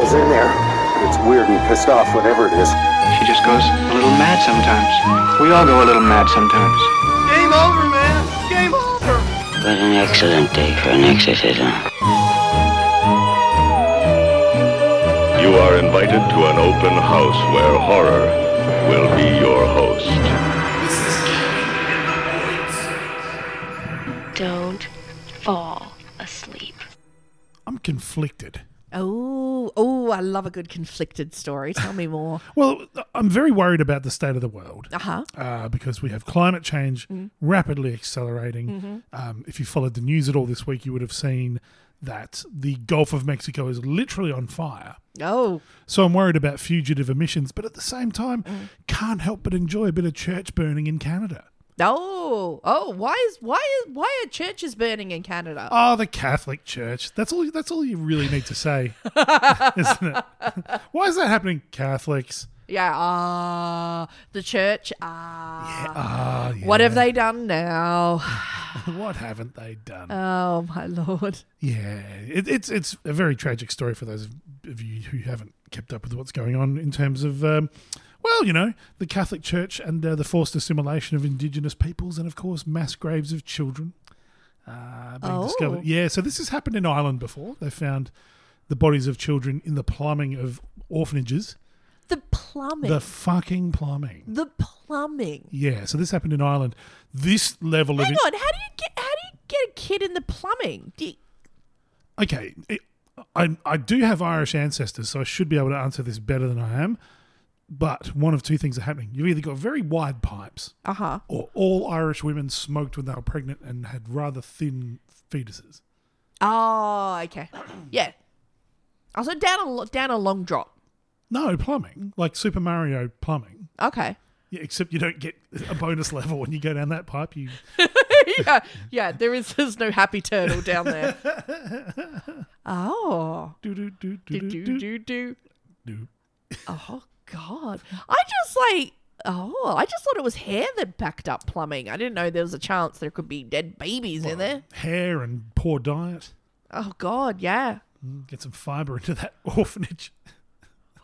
Michelle's in there. It's weird and pissed off, whatever it is. She just goes a little mad sometimes. We all go a little mad sometimes. Game over, man. Game over. What an excellent day for an exorcism. You are invited to an open house where horror will be your host. Don't fall asleep. I'm conflicted. Oh, oh, I love a good conflicted story. Tell me more. Well, I'm very worried about the state of the world Uh-huh. uh, because we have climate change Mm. rapidly accelerating. Mm-hmm. Um, if you followed the news at all this week, you would have seen that the Gulf of Mexico is literally on fire. Oh, So I'm worried about fugitive emissions, but at the same time, Mm. can't help but enjoy a bit of church burning in Canada. Oh, oh! Why is why is why are churches burning in Canada? Oh, the Catholic Church. That's all. That's all you really need to say, isn't it? Why is that happening? Catholics. yeah, ah, the church. Ah, Ah, yeah. what have they done now? What haven't they done? Oh my lord! Yeah, it, it's it's a very tragic story for those of you who haven't kept up with what's going on in terms of, um, well, you know, the Catholic Church and uh, the forced assimilation of Indigenous peoples, and of course, mass graves of children uh, being Oh. discovered. Yeah, so this has happened in Ireland before. They found the bodies of children in the plumbing of orphanages. The plumbing. The fucking plumbing. the plumbing. Yeah, so this happened in Ireland. This level Hang of on, how do you get how do you get a kid in the plumbing? Do you, okay, it, I I do have Irish ancestors, so I should be able to answer this better than I am. But one of two things are happening. You've either got very wide pipes, uh-huh. or all Irish women smoked when they were pregnant and had rather thin fetuses. Oh, okay. yeah. Oh, also down a down a long drop. No plumbing, like Super Mario plumbing. Okay. Yeah, except you don't get a bonus level when you go down that pipe. You. yeah, yeah. There is there's no happy turtle down there. oh. Do do do do do do do. do. Oh God, I just like. Oh, I just thought it was hair that backed up plumbing. I didn't know there was a chance there could be dead babies in there. Hair and poor diet. Oh God, yeah. Get some fibre into that orphanage.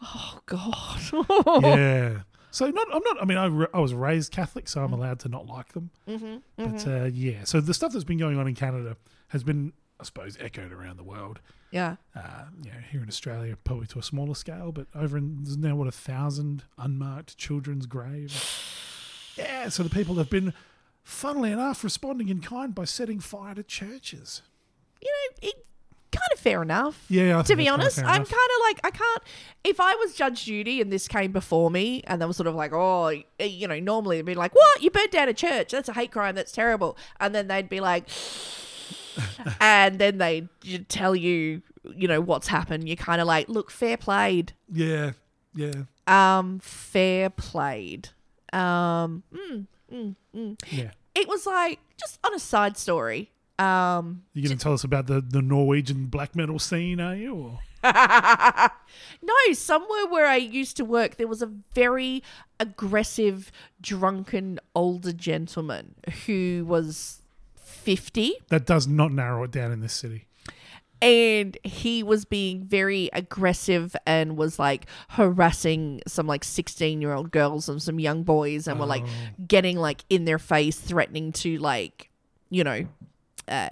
Oh God. yeah. So not, I'm not. I mean, I, re- I was raised Catholic, so I'm allowed to not like them. Mm-hmm, but uh, yeah, so the stuff that's been going on in Canada has been, I suppose, echoed around the world. yeah. Uh, you know, here in Australia, probably to a smaller scale, but over in there's now what a thousand unmarked children's graves. Yeah. So the people have been, funnily enough, responding in kind by setting fire to churches. You know, it kind of fair enough. Yeah, to be that's kinda honest, I'm kind of like I can't. If I was Judge Judy and this came before me, and they were sort of like, oh, you know, normally they'd be like, what? You burnt down a church? That's a hate crime. That's terrible. And then they'd be like, and then they'd tell you, you know, what's happened. You're kind of like, look, fair played. Yeah. Yeah. Um, fair played. Um, mm, Yeah. it was like just on a side story. Um, You're going to tell us about the, the Norwegian black metal scene, are you? Or? No, somewhere where I used to work, there was a very aggressive, drunken older gentleman who was 50 That does not narrow it down in this city. and he was being very aggressive and was like harassing some like 16 year old girls and some young boys and were like getting like in their face, threatening to like, you know, uh,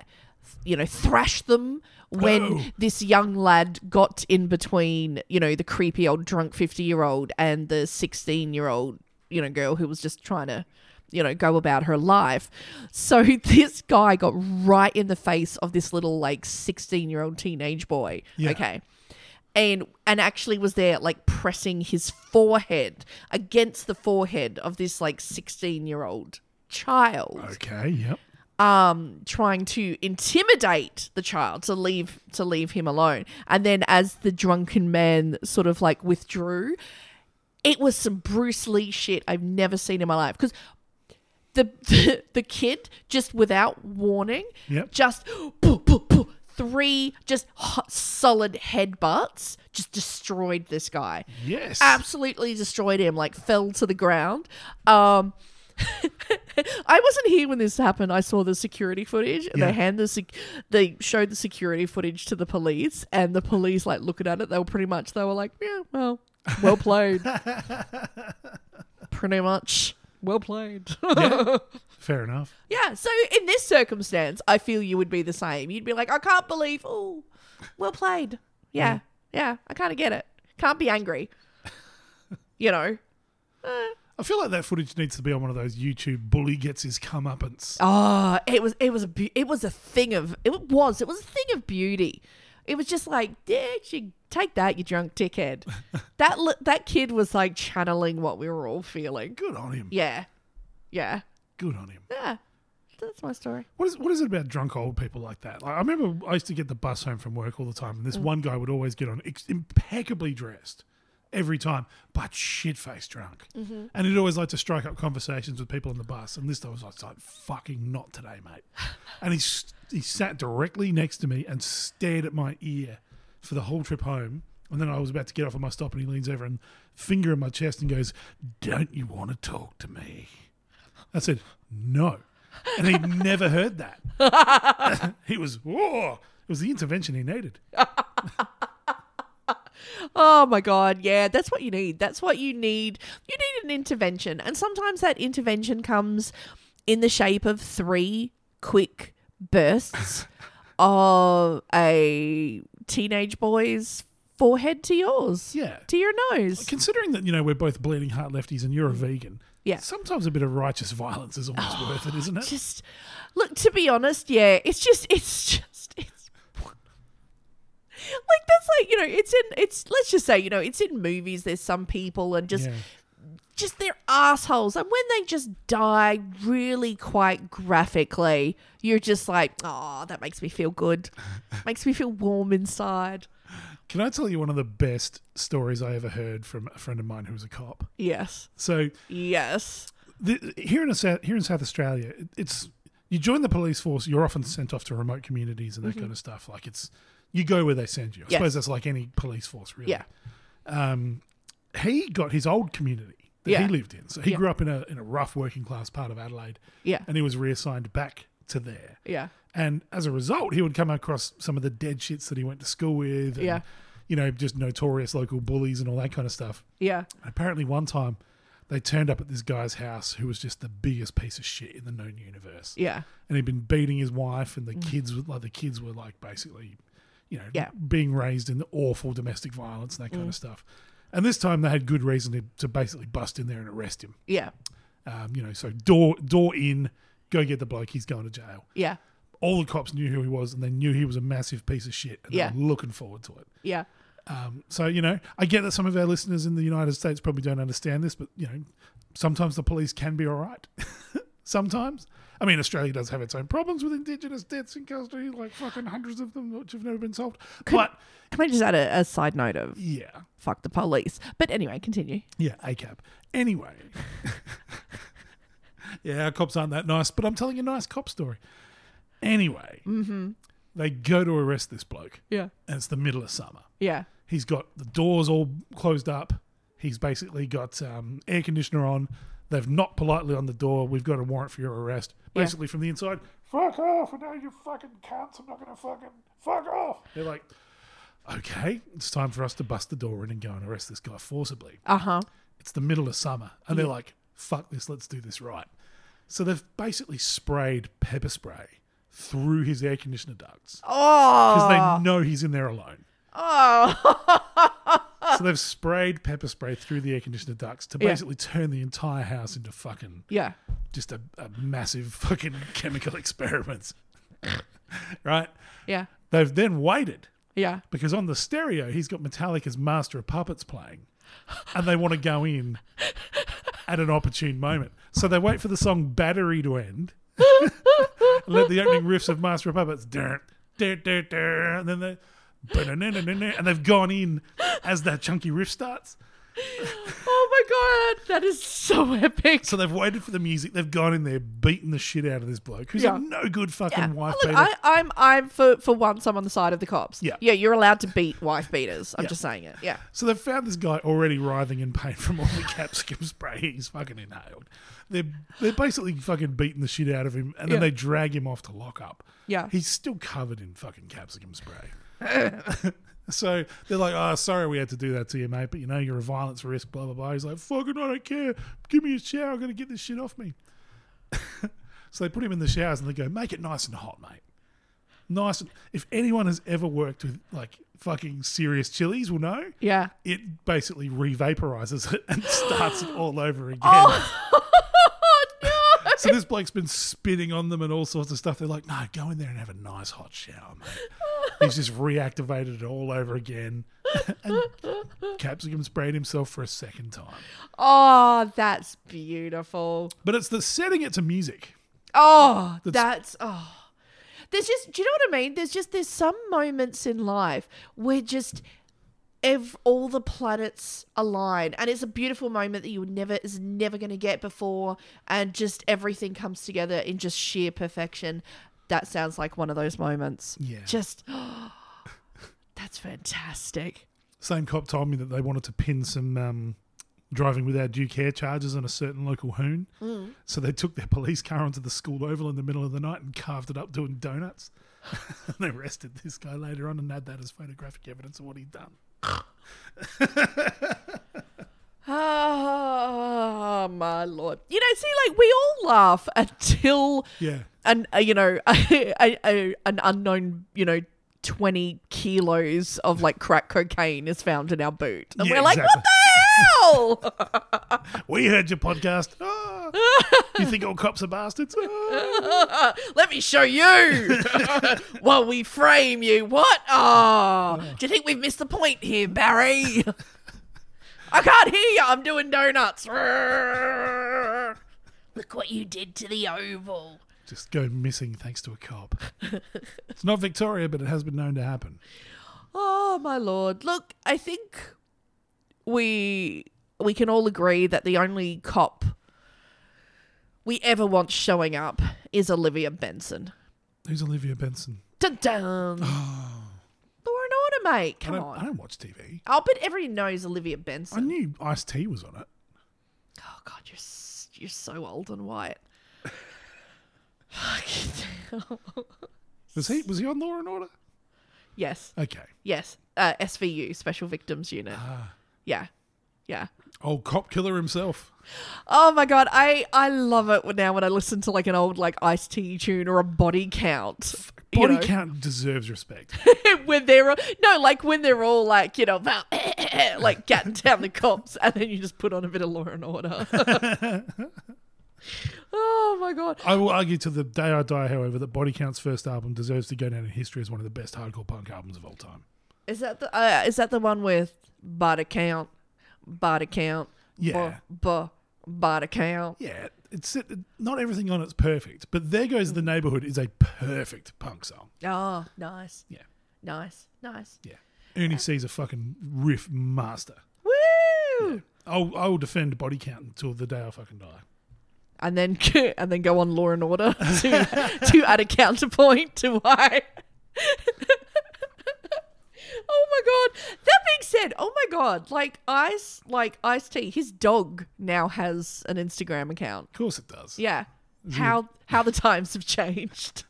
you know, thrash them when Oh. this young lad got in between, you know, the creepy old drunk 50 year old and the 16 year old, you know, girl who was just trying to, you know, go about her life. So this guy got right in the face of this little like 16 year old teenage boy. Yeah. Okay. And and actually was there like pressing his forehead against the forehead of this like 16 year old child Okay, yep. um trying to intimidate the child to leave to leave him alone and then as the drunken man sort of like withdrew it was some bruce lee shit i've never seen in my life because the, the the kid just without warning Yep. just poo, poo, poo, three just hot, solid headbutts just destroyed this guy Yes. absolutely destroyed him like fell to the ground um I wasn't here when this happened. I saw the security footage. And Yeah. They hand the sec- they showed the security footage to the police, and the police like looking at it. They were pretty much they were like, yeah, well, well played. pretty much well played. Yeah. Fair enough. Yeah, so in this circumstance, I feel you would be the same. You'd be like, I can't believe, oh, well played. Yeah, yeah, I kind of get it. Can't be angry. you know? Eh. I feel like that footage needs to be on one of those YouTube bully gets his comeuppance. Oh, it was it was a beau- it was a thing of it was it was a thing of beauty. It was just like, yeah, you take that, you drunk dickhead. that li- that kid was like channeling what we were all feeling. Good on him. Yeah, yeah, Good on him. yeah. That's my story. What is what is it about drunk old people like that? Like, I remember I used to get the bus home from work all the time, and Mm. this one guy would always get on ex- impeccably dressed every time, but shit faced drunk, Mm-hmm. and he'd always like to strike up conversations with people on the bus. And this time I was like, like, "Fucking not today, mate." and he s- he sat directly next to me and stared at my ear for the whole trip home. And then I was about to get off at my stop, and he leans over and finger in my chest and goes, "Don't you want to talk to me?" I said, "No." and he'd never heard that. he was, whoa, it was the intervention he needed. Oh my god, yeah, that's what you need. That's what you need. You need an intervention. And sometimes that intervention comes in the shape of three quick bursts of a teenage boy's forehead to yours. Yeah. To your nose. Considering that, you know, we're both bleeding heart lefties and you're a vegan, Yeah. sometimes a bit of righteous violence is almost oh, worth it, isn't it? Just look to be honest, yeah, it's just it's just it's like that's like, you know, it's in it's let's just say, you know, it's in movies, there's some people and just Yeah. Just they're assholes. And when they just die really quite graphically, you're just like, oh, that makes me feel good. makes me feel warm inside. Can I tell you one of the best stories I ever heard from a friend of mine who was a cop? Yes. So Yes. the, here in a, South- here in South Australia, it's you join the police force. You're often sent off to remote communities and that kind of stuff. Like it's you go where they send you. I Mm-hmm. Yes. suppose that's like any police force, really. Yeah. Um, he got his old community that Yeah. he lived in. So he Yeah. grew up in a in a rough working class part of Adelaide. Yeah. and he was reassigned back to there. Yeah. And as a result, he would come across some of the dead shits that he went to school with. And, Yeah. You know, just notorious local bullies and all that kind of stuff. Yeah. Apparently, one time they turned up at this guy's house who was just the biggest piece of shit in the known universe. Yeah. And he'd been beating his wife, and the kids were like the kids were like basically, you know, Mm. Yeah. Mm. being raised in the awful domestic violence and that kind of stuff. And this time they had good reason to, to basically bust in there and arrest him. Yeah. Um, you know, so door door in, go get the bloke. He's going to jail. Yeah. All the cops knew who he was, and they knew he was a massive piece of shit. And Yeah. they were looking forward to it. Yeah. Um, so you know, I get that some of our listeners in the United States probably don't understand this, but you know, sometimes the police can be all right. sometimes, I mean, Australia does have its own problems with Indigenous deaths in custody, like fucking hundreds of them which have never been solved. but Can I just add a, a side note of yeah, fuck the police? But anyway, continue. yeah, ACAB. Anyway, yeah, our cops aren't that nice, but I'm telling a nice cop story. Anyway, they go to arrest this bloke, Yeah. and it's the middle of summer. Yeah. He's got the doors all closed up. He's basically got um, air conditioner on. They've knocked politely on the door. We've got a warrant for your arrest. Yeah. Basically, from the inside, fuck off. I know you fucking cunts. I'm not going to fucking fuck off. They're like, okay, it's time for us to bust the door in and go and arrest this guy forcibly. Uh huh. It's the middle of summer. And they're like, fuck this. Let's do this right. So they've basically sprayed pepper spray through his air conditioner ducts Oh. because they know he's in there alone. Oh. So they've sprayed pepper spray through the air conditioner ducts to Yeah. basically turn the entire house into fucking yeah. just a, a massive fucking chemical experiment. right? Yeah. They've then waited Yeah. because on the stereo he's got Metallica's Master of Puppets playing, and they want to go in at an opportune moment. So they wait for the song "Battery" to end, and let the opening riffs of Master of Puppets, dun, dun, dun, dun, and then they, and they've gone in as that chunky riff starts. Oh my god, that is so epic. So they've waited for the music. They've gone in there, beaten the shit out of this bloke who's Yeah. a no good fucking Yeah. wife Look, beater. I, I'm I'm for for once I'm on the side of the cops. Yeah. yeah, you're allowed to beat wife beaters. I'm Yeah. just saying it. Yeah, So they've found this guy already writhing in pain from all the capsicum spray he's fucking inhaled. They're they're basically fucking beating the shit out of him, and then Yeah. they drag him off to lock up. Yeah. he's still covered in fucking capsicum spray. so they're like, "Oh, sorry, we had to do that to you, mate. But you know, you're a violence risk." Blah blah blah. He's like, "Fucking, I don't care. Give me a shower. I'm gonna get this shit off me." so they put him in the showers and they go, "Make it nice and hot, mate." Nice. And, if anyone has ever worked with like fucking serious chilies, will know yeah. it basically revaporizes it and starts it all over again. Oh! So this bloke's been spitting on them and all sorts of stuff. They're like, no, go in there and have a nice hot shower, mate. He's just reactivated it all over again. and Capsicum sprayed himself for a second time. Oh, that's beautiful. But it's the setting it to music. Oh, That's- that's oh. There's just do you know what I mean? There's just there's some moments in life where just ev- all the planets align and it's a beautiful moment that you would never is never going to get before and just everything comes together in just sheer perfection. That sounds like one of those moments. Yeah. Just That's fantastic. Same cop told me that they wanted to pin some um, driving without due care charges on a certain local hoon. So they took their police car onto the school oval in the middle of the night and carved it up doing donuts. and they arrested this guy later on and had that as photographic evidence of what he'd done. Oh my lord! You know, see, like we all laugh until Yeah. An uh, you know a, a, a, an unknown you know twenty kilos of like crack cocaine is found in our boot, and Yeah, we're like, exactly. what the hell? We heard your podcast. Ah. you think all cops are bastards? Ah. Let me show you while we frame you. What? Oh, do you think we've missed the point here, Barry? I can't hear you. I'm doing donuts. Look what you did to the oval. Just go missing thanks to a cop. it's not Victoria, but it has been known to happen. Oh my lord. Look, I think we we can all agree that the only cop we ever want showing up is Olivia Benson. Who's Olivia Benson? Dun dun. Law and Order, mate. I Come don't, on. I don't watch TV. I'll bet everyone knows Olivia Benson. I knew Ice T was on it. Oh god, you're you're so old and white. Was he? Was he on Law and Order? yes, Okay. yes. Uh, SVU, Special Victims Unit. Ah. Yeah, yeah. Old cop killer himself. Oh my god, I I love it now when I listen to like an old like Ice T tune or a Body Count. you Body know, count deserves respect. when they're all, no, like when they're all like you know about like getting down the cops, and then you just put on a bit of Law and Order. oh my god. I will argue to the day I die, however, that Body Count's first album deserves to go down in history as one of the best hardcore punk albums of all time. Is that the uh, is that the one with body count, body count, Yeah. bu- body count? Yeah, it's it, not everything on it's perfect, but There Goes the Neighborhood is a perfect punk song. Oh, nice, Yeah, nice, nice. yeah. Ernie C's a fucking riff master. Woo! I'll I'll defend Body Count until the day I fucking die. And then and then go on Law and Order to to add a counterpoint to why. oh my god! That being said, oh my god! Like Ice, like Ice T, his dog now has an Instagram account. Of course it does. Yeah. How how the times have changed.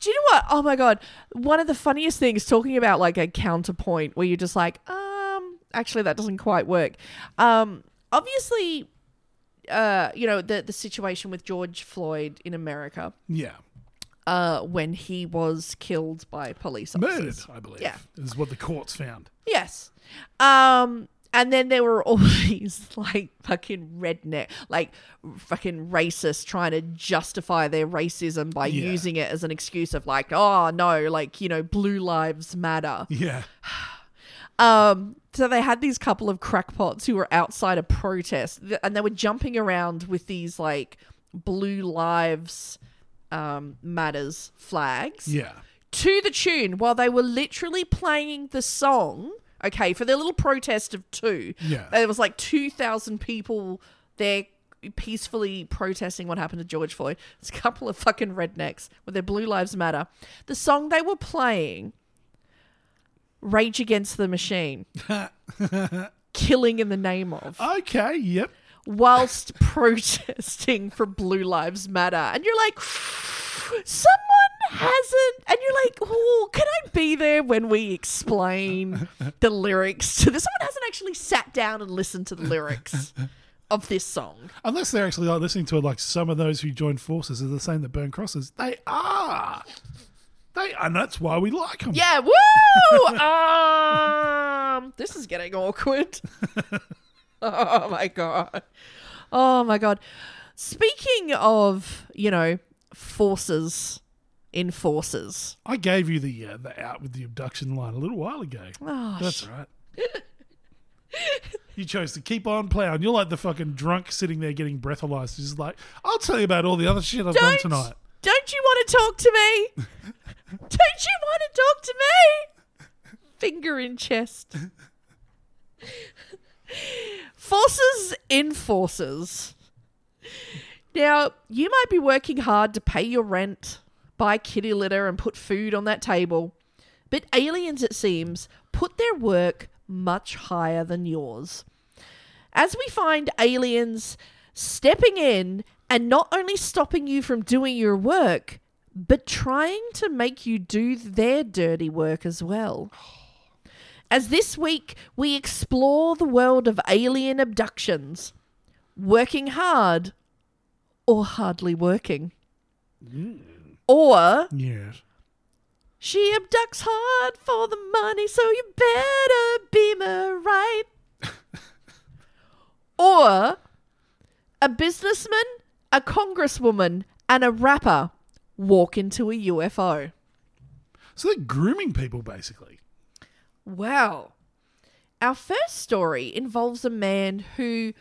Do you know what? Oh my god. One of the funniest things talking about like a counterpoint where you're just like, um, actually that doesn't quite work. Um, obviously uh, you know, the the situation with George Floyd in America, Yeah. uh, when he was killed by police officers. Murdered, I believe. Yeah. Is what the courts found. Yes. Um, and then there were all these like fucking redneck, like fucking racists trying to justify their racism by Yeah. using it as an excuse of like, oh no, like, you know, blue lives matter. Yeah. Um, so they had these couple of crackpots who were outside a protest and they were jumping around with these like blue lives um matters flags Yeah. to the tune while they were literally playing the song okay, for their little protest of two. Yeah. There was like 2,000 people there peacefully protesting what happened to George Floyd. It's a couple of fucking rednecks with their Blue Lives Matter. The song they were playing, Rage Against the Machine, killing in the name of, Okay, yep. whilst protesting for Blue Lives Matter. And you're like, someone hasn't. And you're like, oh, can I be there when we explain the lyrics to this? Someone hasn't actually sat down and listened to the lyrics of this song. Unless they're actually like listening to it, like some of those who joined forces are the same that burn crosses. They are. They and that's why we like them. Yeah, woo! um, this is getting awkward. oh my god. Oh my god. Speaking of, you know, forces in forces. I gave you the uh, the out with the abduction line a little while ago. Oh, That's right. you chose to keep on plowing. You're like the fucking drunk sitting there getting breathalyzed. Just like, I'll tell you about all the other shit I've done Don't, tonight. don't you want to talk to me? don't you want to talk to me? Finger in chest. Forces in forces. Now, you might be working hard to pay your rent, buy kitty litter, and put food on that table. But aliens, it seems, put their work much higher than yours. As we find aliens stepping in and not only stopping you from doing your work, but trying to make you do their dirty work as well. As this week we explore the world of alien abductions, working hard or hardly working. Mm. Or Yes. she abducts hard for the money, so you better beam her right. or a businessman, a congresswoman, and a rapper walk into a UFO. So they're grooming people, basically. Wow. Our first story involves a man who.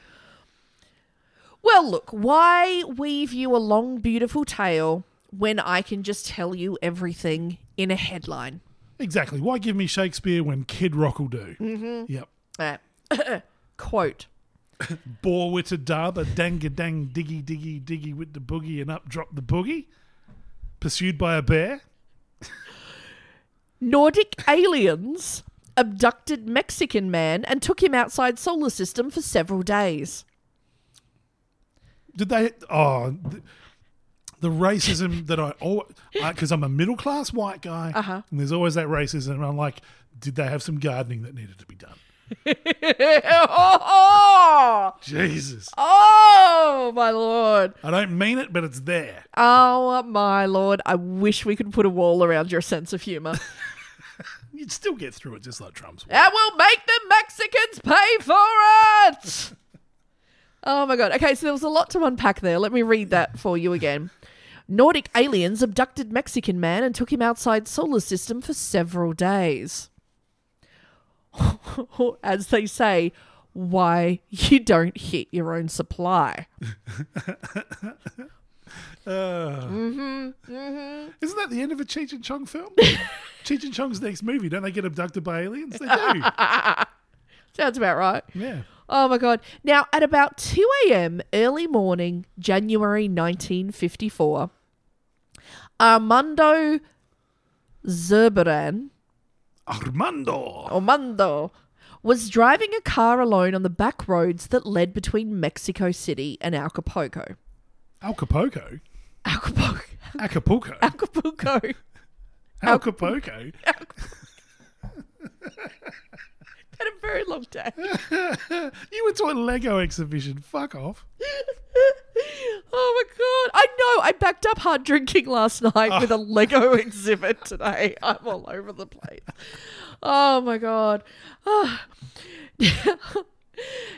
Well, look, why weave you a long, beautiful tale when I can just tell you everything in a headline? Exactly. Why give me Shakespeare when Kid Rock will do? Mm-hmm. Yep. Uh, quote Bore with a dub, a dang a dang diggy diggy diggy with the boogie and up drop the boogie. Pursued by a bear. Nordic aliens abducted Mexican man and took him outside solar system for several days. Did they? Oh, the, the racism that I oh, because I'm a middle class white guy, Uh-huh. and there's always that racism. I'm like, did they have some gardening that needed to be done? Oh, Jesus, oh, my lord. I don't mean it, but it's there. Oh, my lord. I wish we could put a wall around your sense of humor. You'd still get through it, just like Trump's. and we'll make the Mexicans pay for it. Oh my god. Okay, so there was a lot to unpack there. Let me read that for you again. Nordic aliens abducted Mexican man and took him outside solar system for several days. As they say, why you don't hit your own supply. Uh. Mm-hmm, mm-hmm. Isn't that the end of a Cheech and Chong film? Cheech and Chong's next movie, don't they get abducted by aliens? They do. Sounds about right. Yeah. Oh my god. Now, at about 2 a.m. early morning, January 1954, Armando Zurbarán, Armando. Armando, was driving a car alone on the back roads that led between Mexico City and Acapulco. Acapulco. Acapulco. Acapulco. Acapulco. Acapulco. Had a very long day. You went to a Lego exhibition. Fuck off. oh my god. I know. I backed up hard drinking last night with a Lego exhibit today. I'm all over the place. Oh my god. Ah.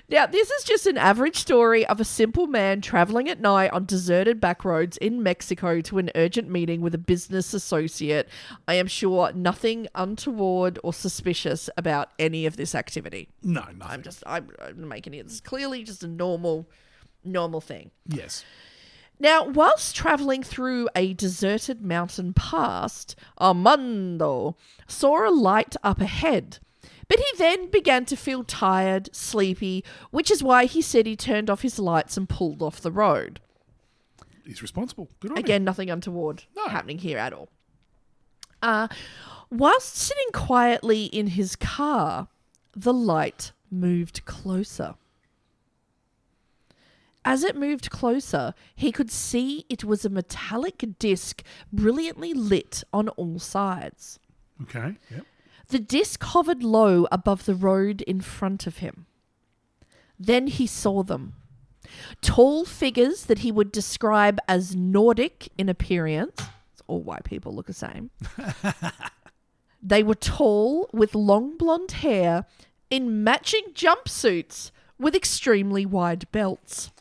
now, this is just an average story of a simple man traveling at night on deserted back roads in Mexico to an urgent meeting with a business associate. I am sure nothing untoward or suspicious about any of this activity. No, nothing. I'm just I'm, I'm making it. It's clearly just a normal normal thing. yes. Now, whilst traveling through a deserted mountain past, Armando saw a light up ahead. But he then began to feel tired, sleepy, which is why he said he turned off his lights and pulled off the road. He's responsible. Good on him. Again, nothing untoward No. happening here at all. Uh, whilst sitting quietly in his car, the light moved closer. As it moved closer, he could see it was a metallic disc brilliantly lit on all sides. Okay. Yep. The disc hovered low above the road in front of him. Then he saw them. Tall figures that he would describe as Nordic in appearance. All white people look the same. they were tall, with long blonde hair, in matching jumpsuits with extremely wide belts.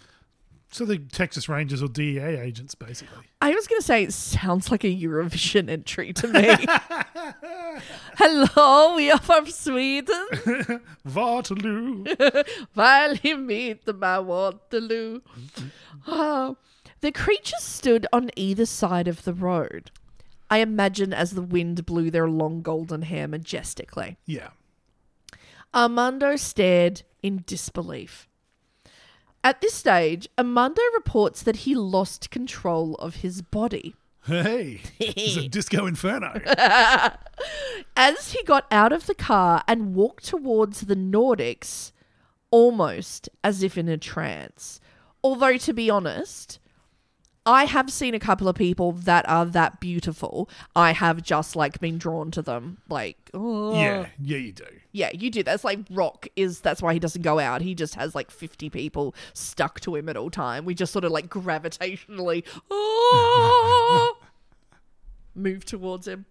So the Texas Rangers or DEA agents, basically. I was going to say it sounds like a Eurovision entry to me. Hello, we are from Sweden. Waterloo. While you meet my Waterloo. Oh, the creatures stood on either side of the road. I imagine as the wind blew their long golden hair majestically. yeah. Armando stared in disbelief. At this stage, Armando reports that he lost control of his body. Hey, it's a disco inferno. As he got out of the car and walked towards the Nordics, almost as if in a trance. Although, to be honest, I have seen a couple of people that are that beautiful. I have just like been drawn to them. Like, oh. yeah, yeah, you do. Yeah, you do. That's like Rock is. That's why he doesn't go out. He just has like fifty people stuck to him at all time. We just sort of like gravitationally oh, move towards him.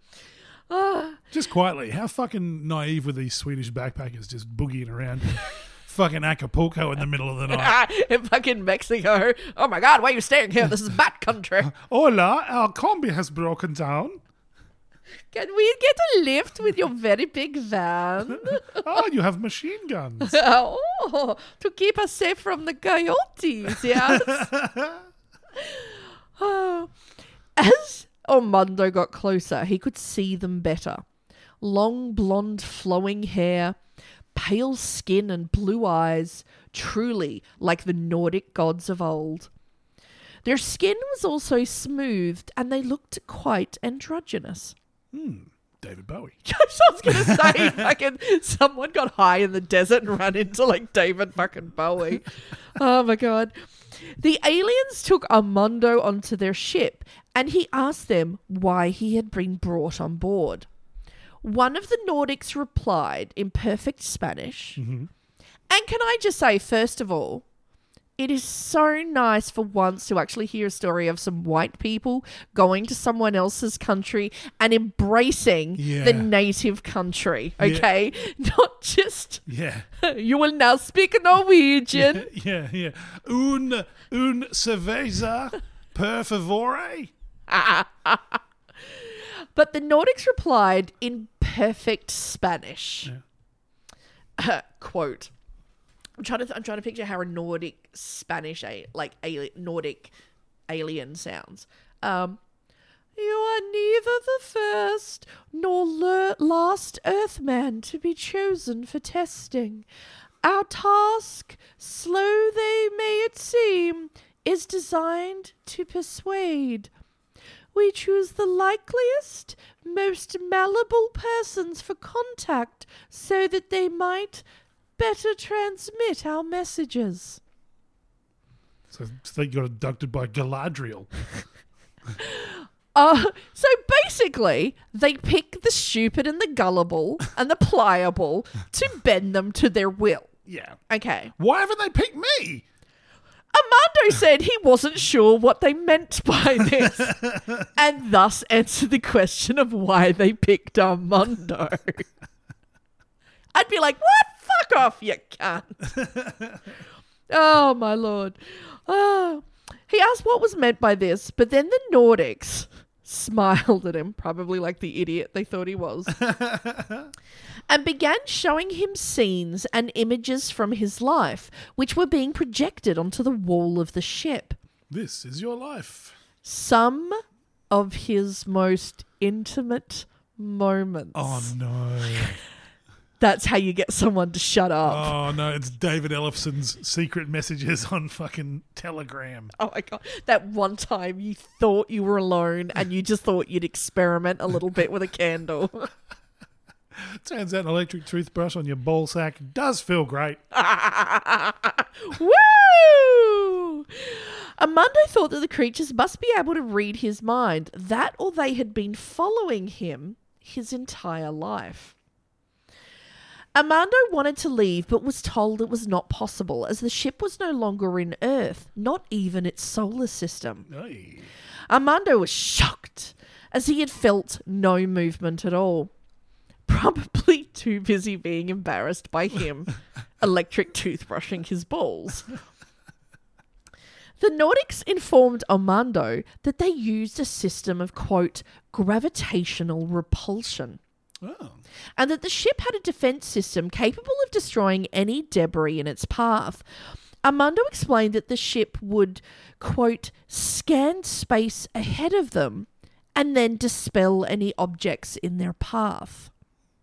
Ah. Just quietly, how fucking naive were these Swedish backpackers just boogieing around fucking Acapulco in the middle of the night? in fucking Mexico. Oh my god, why are you staying here? This is bat country. Hola, our combi has broken down. Can we get a lift with your very big van? Oh, you have machine guns. oh, to keep us safe from the coyotes, yes? oh. As Armando got closer, he could see them better. Long blonde flowing hair, pale skin and blue eyes, truly like the Nordic gods of old. Their skin was also smoothed and they looked quite androgynous. Hmm. David Bowie. I was gonna say, fucking someone got high in the desert and ran into like David fucking Bowie. Oh my god. The aliens took Armando onto their ship and he asked them why he had been brought on board. One of the Nordics replied in perfect Spanish. Mm-hmm. And can I just say, first of all, it is so nice for once to actually hear a story of some white people going to someone else's country and embracing Yeah. the native country. Okay, not just Yeah. you will now speak Norwegian. Yeah, yeah. Un, un cerveza, per favore. But the Nordics replied in perfect Spanish. quote. I'm trying to th- I'm trying to picture how a Nordic Spanish a- like alien, Nordic alien sounds. Um, you are neither the first nor le- last Earthman to be chosen for testing. Our task, slow they may it seem, is designed to persuade. We choose the likeliest, most malleable persons for contact so that they might better transmit our messages. So, so they got abducted by Galadriel. Uh, so basically, they pick the stupid and the gullible and the pliable to bend them to their will. Yeah. Okay. Why haven't they picked me? Armando said he wasn't sure what they meant by this, and thus answered the question of why they picked Armando. I'd be like, "What? Fuck off, you cunt!" oh my lord. Oh. He asked what was meant by this, but then the Nordics smiled at him, probably like the idiot they thought he was, and began showing him scenes and images from his life, which were being projected onto the wall of the ship. This is your life. Some of his most intimate moments. Oh no. That's how you get someone to shut up. Oh no, it's David Ellefson's secret messages on fucking Telegram. Oh my god! That one time you thought you were alone and you just thought you'd experiment a little bit with a candle. Turns out an electric toothbrush on your ball sack does feel great. Woo! Armando thought that the creatures must be able to read his mind, that or they had been following him his entire life. Armando wanted to leave but was told it was not possible as the ship was no longer in Earth, not even its solar system. Hey. Armando was shocked as he had felt no movement at all. Probably too busy being embarrassed by him electric toothbrushing his balls. The Nordics informed Armando that they used a system of, quote, gravitational repulsion, Oh. and that the ship had a defense system capable of destroying any debris in its path. Armando explained that the ship would, quote, scan space ahead of them and then dispel any objects in their path.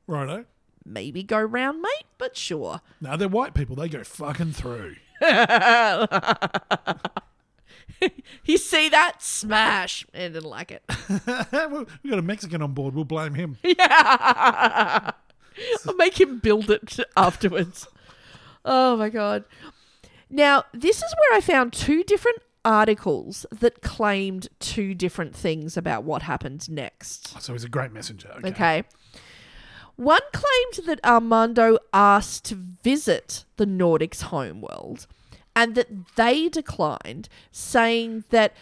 Righto. Maybe go round, mate, but sure. Now they're white people. They go fucking through. You see that? Smash. I didn't like it. We got a Mexican on board. We'll blame him. I'll make him build it afterwards. Oh my god. Now, this is where I found two different articles that claimed two different things about what happened next. Oh, so he's a great messenger. Okay. Okay. One claimed that Armando asked to visit the Nordics' homeworld and that they declined, saying that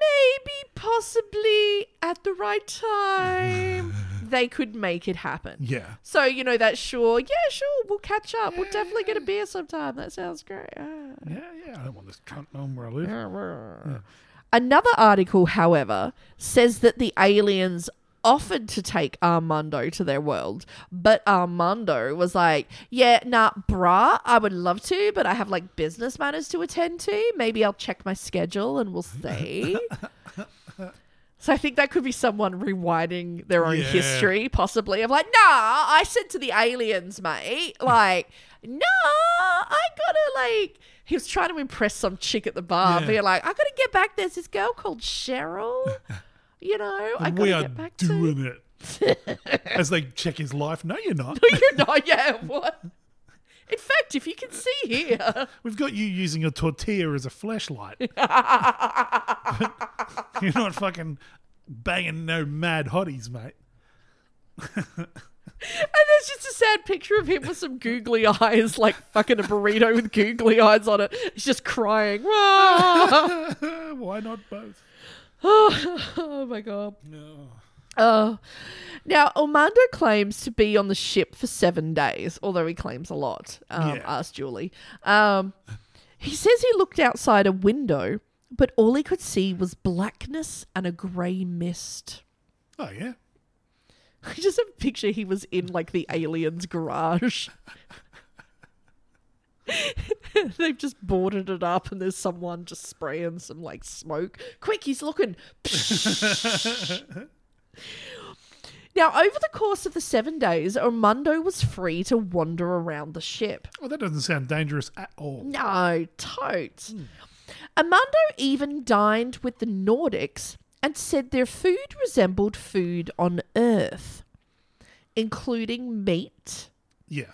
maybe, possibly, at the right time, they could make it happen. Yeah. So, you know, that sure, yeah, sure, we'll catch up. We'll definitely get a beer sometime. That sounds great. Ah. Yeah, yeah. I don't want this cunt knowing where I live. Another article, however, says that the aliens offered to take Armando to their world, but Armando was like, "Yeah, nah, brah, I would love to, but I have like business matters to attend to. Maybe I'll check my schedule and we'll see." So I think that could be someone rewinding their own Yeah. history, possibly of like, nah, I said to the aliens, mate, like, nah, I gotta like. He was trying to impress some chick at the bar, Yeah. being like, I gotta get back. There's this girl called Cheryl. You know, I we are get back to. doing it. As they check his life. No, you're not. No, you're not, yeah. What? In fact, if you can see here, We've got you using a tortilla as a flashlight. you're not fucking banging no mad hotties, mate. and there's just a sad picture of him with some googly eyes, like fucking a burrito with googly eyes on it. He's just crying. Why not both? oh my god. No. Oh. Now, Armando claims to be on the ship for seven days, although he claims a lot. Um, Yeah. Asked Julie. Um, he says he looked outside a window, but all he could see was blackness and a grey mist. Oh, yeah. I just have a picture he was in like the aliens garage. They've just boarded it up and there's someone just spraying some like smoke. Quick, he's looking. now, over the course of the seven days, Armando was free to wander around the ship. Well, that doesn't sound dangerous at all. No, totes. Hmm. Armando even dined with the Nordics and said their food resembled food on Earth, including meat, Yeah.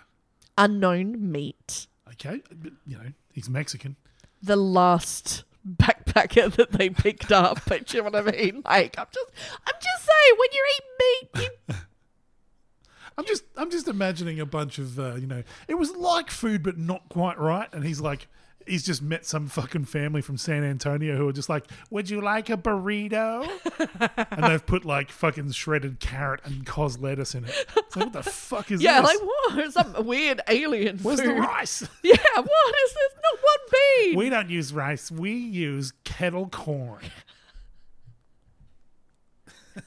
unknown meat, Okay. But, you know, he's Mexican. the last backpacker that they picked up. But you know what I mean? Like, I'm just, I'm just saying, when you eat meat, you I'm just, I'm just imagining a bunch of, uh, you know, it was like food, but not quite right. And he's like, he's just met some fucking family from San Antonio who are just like, "Would you like a burrito?" and they've put like fucking shredded carrot and cos lettuce in it. It's like, what the fuck is yeah, this? Yeah, like what? Some weird alien Where's food. the rice? Yeah, what is this? Not one bean. We don't use rice. We use kettle corn.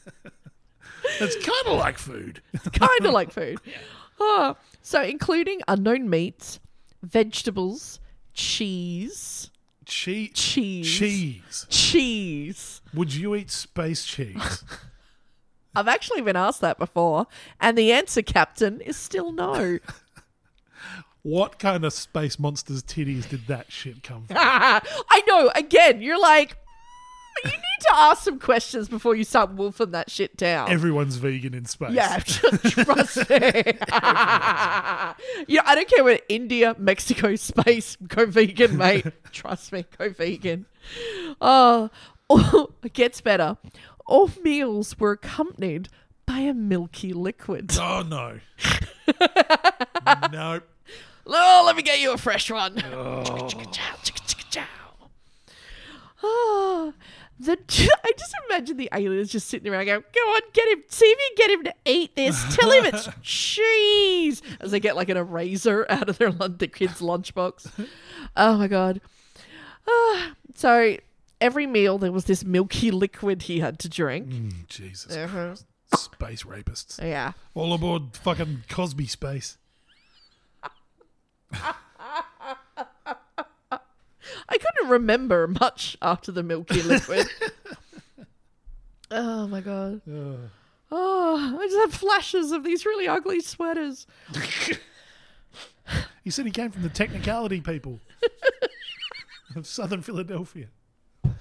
It's kind of like food. kind of like food. Ah, so, including unknown meats, vegetables, cheese, Cheese. cheese, Cheese. cheese. Would you eat space cheese? I've actually been asked that before, and the answer, Captain, is still no. What kind of space monsters titties did that shit come from? I know. Again, you're like, you need to ask some questions before you start wolfing that shit down. Everyone's vegan in space. yeah, trust me. yeah, I don't care where India, Mexico, space, go vegan, mate. Trust me, go vegan. Oh, oh, it gets better. All meals were accompanied by a milky liquid. Oh no. nope. Oh, let me get you a fresh one. Oh, ah, the I just imagine the aliens just sitting around going, "Go on, get him. See if you can get him to eat this. Tell him it's cheese." As they get like an eraser out of their the kid's lunchbox. Oh my god. Ah, so every meal there was this milky liquid he had to drink. Mm, Jesus. Uh-huh. Space rapists. Yeah. All aboard fucking Cosby space. I couldn't remember much after the milky liquid. oh my god. Oh, I just have flashes of these really ugly sweaters. He said he came from the technicality people of Southern Philadelphia.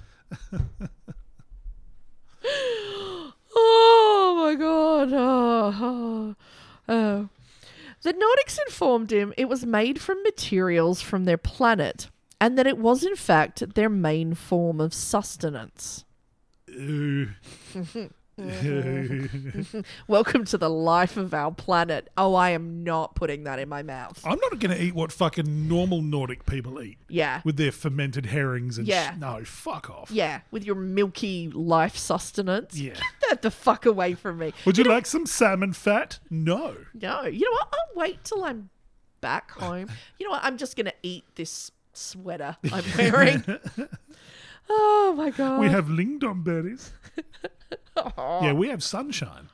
Oh my god. Oh, oh, oh. The Nordics informed him it was made from materials from their planet and that it was in fact their main form of sustenance. Welcome to the life of our planet. Oh, I am not putting that in my mouth. I'm not going to eat what fucking normal Nordic people eat Yeah. with their fermented herrings and Yeah. sh- no, fuck off. Yeah, with your milky life sustenance. Yeah. Get that the fuck away from me. Would you like some salmon fat? No. No, you know what? I'll wait till I'm back home. You know what? I'm just gonna eat this sweater I'm wearing. oh my god! We have lingonberries. Yeah, we have sunshine.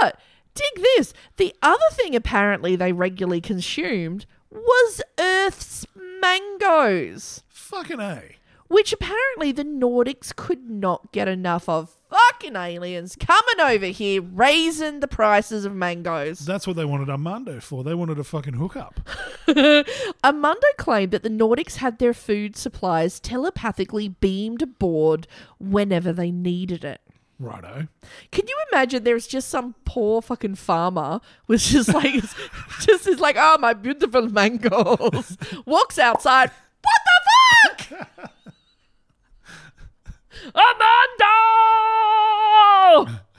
but dig this: the other thing apparently they regularly consumed was Earth's mangoes, Fucking A. which apparently the Nordics could not get enough of. Fucking aliens coming over here, raising the prices of mangoes. That's what they wanted Armando for. They wanted a fucking hookup. Armando claimed that the Nordics had their food supplies telepathically beamed aboard whenever they needed it. Righto. Can you imagine there's just some poor fucking farmer was just like just is like, oh my beautiful mangoes. Walks outside. What the fuck? Armando!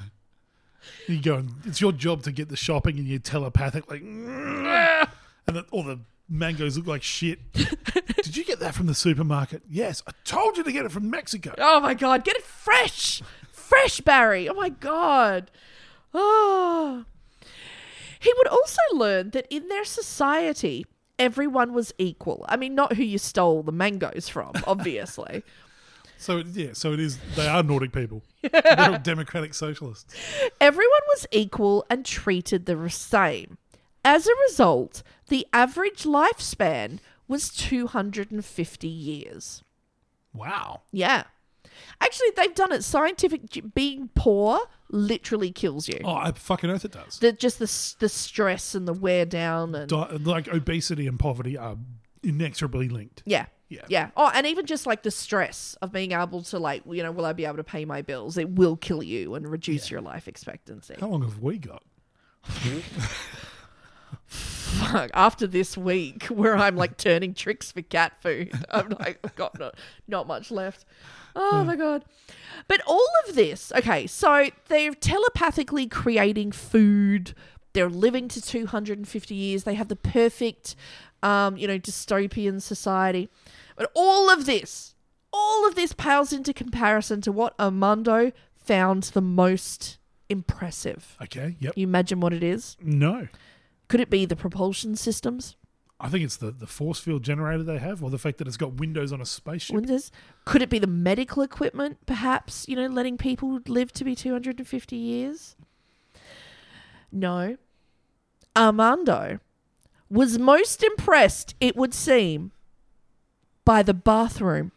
You go and it's your job to get the shopping and you're telepathic like and the, all the mangoes look like shit. Did you get that from the supermarket? Yes. I told you to get it from Mexico. Oh my god, get it fresh. Fresh Barry. Oh my god. Oh. He would also learn that in their society, everyone was equal. I mean, not who you stole the mangoes from, obviously. So yeah, so it is they are Nordic people. They're democratic socialists. everyone was equal and treated the same. As a result, the average lifespan was 250 years. Wow. Yeah. Actually, they've done it scientific. Being poor literally kills you. Oh, I fucking oath it does. The, just the the stress and the wear down and Di- like obesity and poverty are inexorably linked. yeah. Yeah. Yeah. Oh, and even just like the stress of being able to like, you know, will I be able to pay my bills? It will kill you and reduce your life expectancy. How long have we got? Fuck, After this week where I'm like turning tricks for cat food, I'm like, I've got not, not much left. Oh hmm. my god. But all of this, okay, so they're telepathically creating food. They're living to 250 years. They have the perfect, um, you know, dystopian society. But all of this, all of this pales into comparison to what Armando found the most impressive. Okay. Yep. You imagine what it is? No. Could it be the propulsion systems? I think it's the, the force field generator they have, or the fact that it's got windows on a spaceship. Windows? Could it be the medical equipment, perhaps, you know, letting people live to be 250 years? No. Armando was most impressed, it would seem, by the bathroom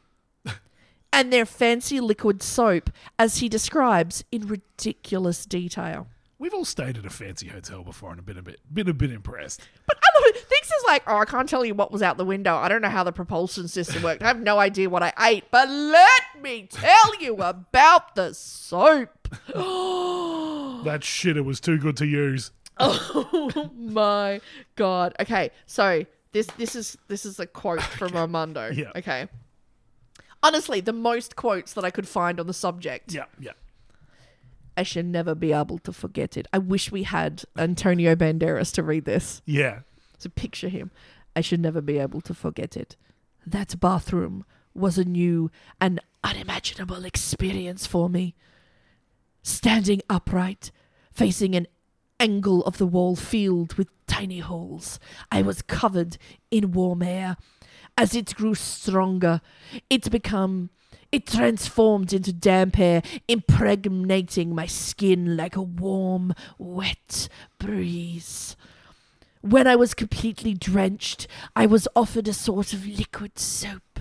and their fancy liquid soap, as he describes in ridiculous detail. we've all stayed at a fancy hotel before and been a bit, been a bit impressed. But it. Things is like, oh, I can't tell you what was out the window. I don't know how the propulsion system worked. I have no idea what I ate. But let me tell you about the soap. That shitter was too good to use. Oh my god. Okay, so this this is this is a quote from Armando. Yeah. Okay. Honestly, the most quotes that I could find on the subject. Yeah, yeah. I should never be able to forget it. I wish we had Antonio Banderas to read this. Yeah. So picture him. I should never be able to forget it. That bathroom was a new and unimaginable experience for me. Standing upright, facing an angle of the wall filled with tiny holes, I was covered in warm air. As it grew stronger, it became it transformed into damp air, impregnating my skin like a warm, wet breeze. When I was completely drenched, I was offered a sort of liquid soap,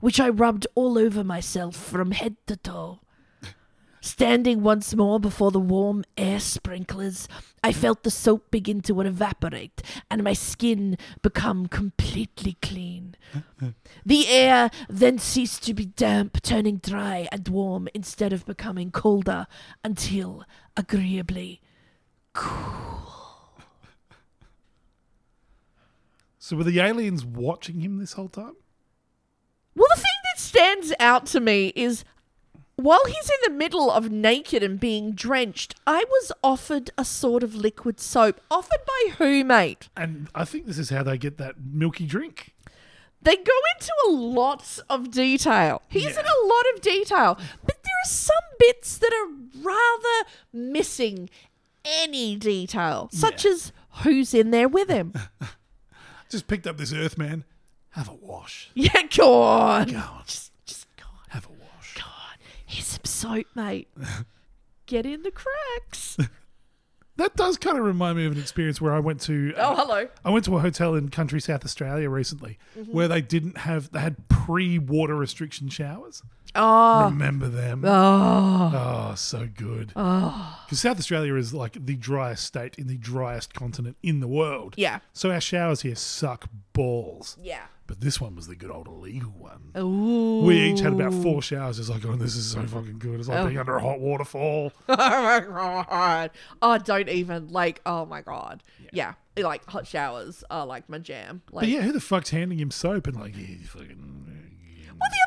which I rubbed all over myself from head to toe. Standing once more before the warm air sprinklers, I felt the soap begin to evaporate and my skin become completely clean. The air then ceased to be damp, turning dry and warm instead of becoming colder until agreeably cool. So were the aliens watching him this whole time? Well, the thing that stands out to me is while he's in the middle of naked and being drenched, I was offered a sort of liquid soap. Offered by who, mate? And I think this is how they get that milky drink. They go into a lot of detail. He's Yeah. in a lot of detail, but there are some bits that are rather missing any detail, such Yeah. as who's in there with him. Just picked up this Earthman. Have a wash. yeah, go on. Go on. Just, just go on. Have a wash. Go on. Here's some soap, mate. Get in the cracks. That does kind of remind me of an experience where I went to. uh, Oh, hello. I went to a hotel in country South Australia recently Mm-hmm. where they didn't have. They had pre-water restriction showers. Oh, Remember them? oh, Oh, so good. Oh. Because South Australia is like the driest state in the driest continent in the world. yeah, So our showers here suck balls. yeah. But this one was the good old illegal one. Ooh. We each had about four showers. It's like, oh, this is so fucking good. It's like Oh. being under a hot waterfall. oh my god. Oh, don't even like. Oh my god. Yeah. Like hot showers are like my jam. Like, But yeah, who the fuck's handing him soap and like, yeah, fucking. Well, the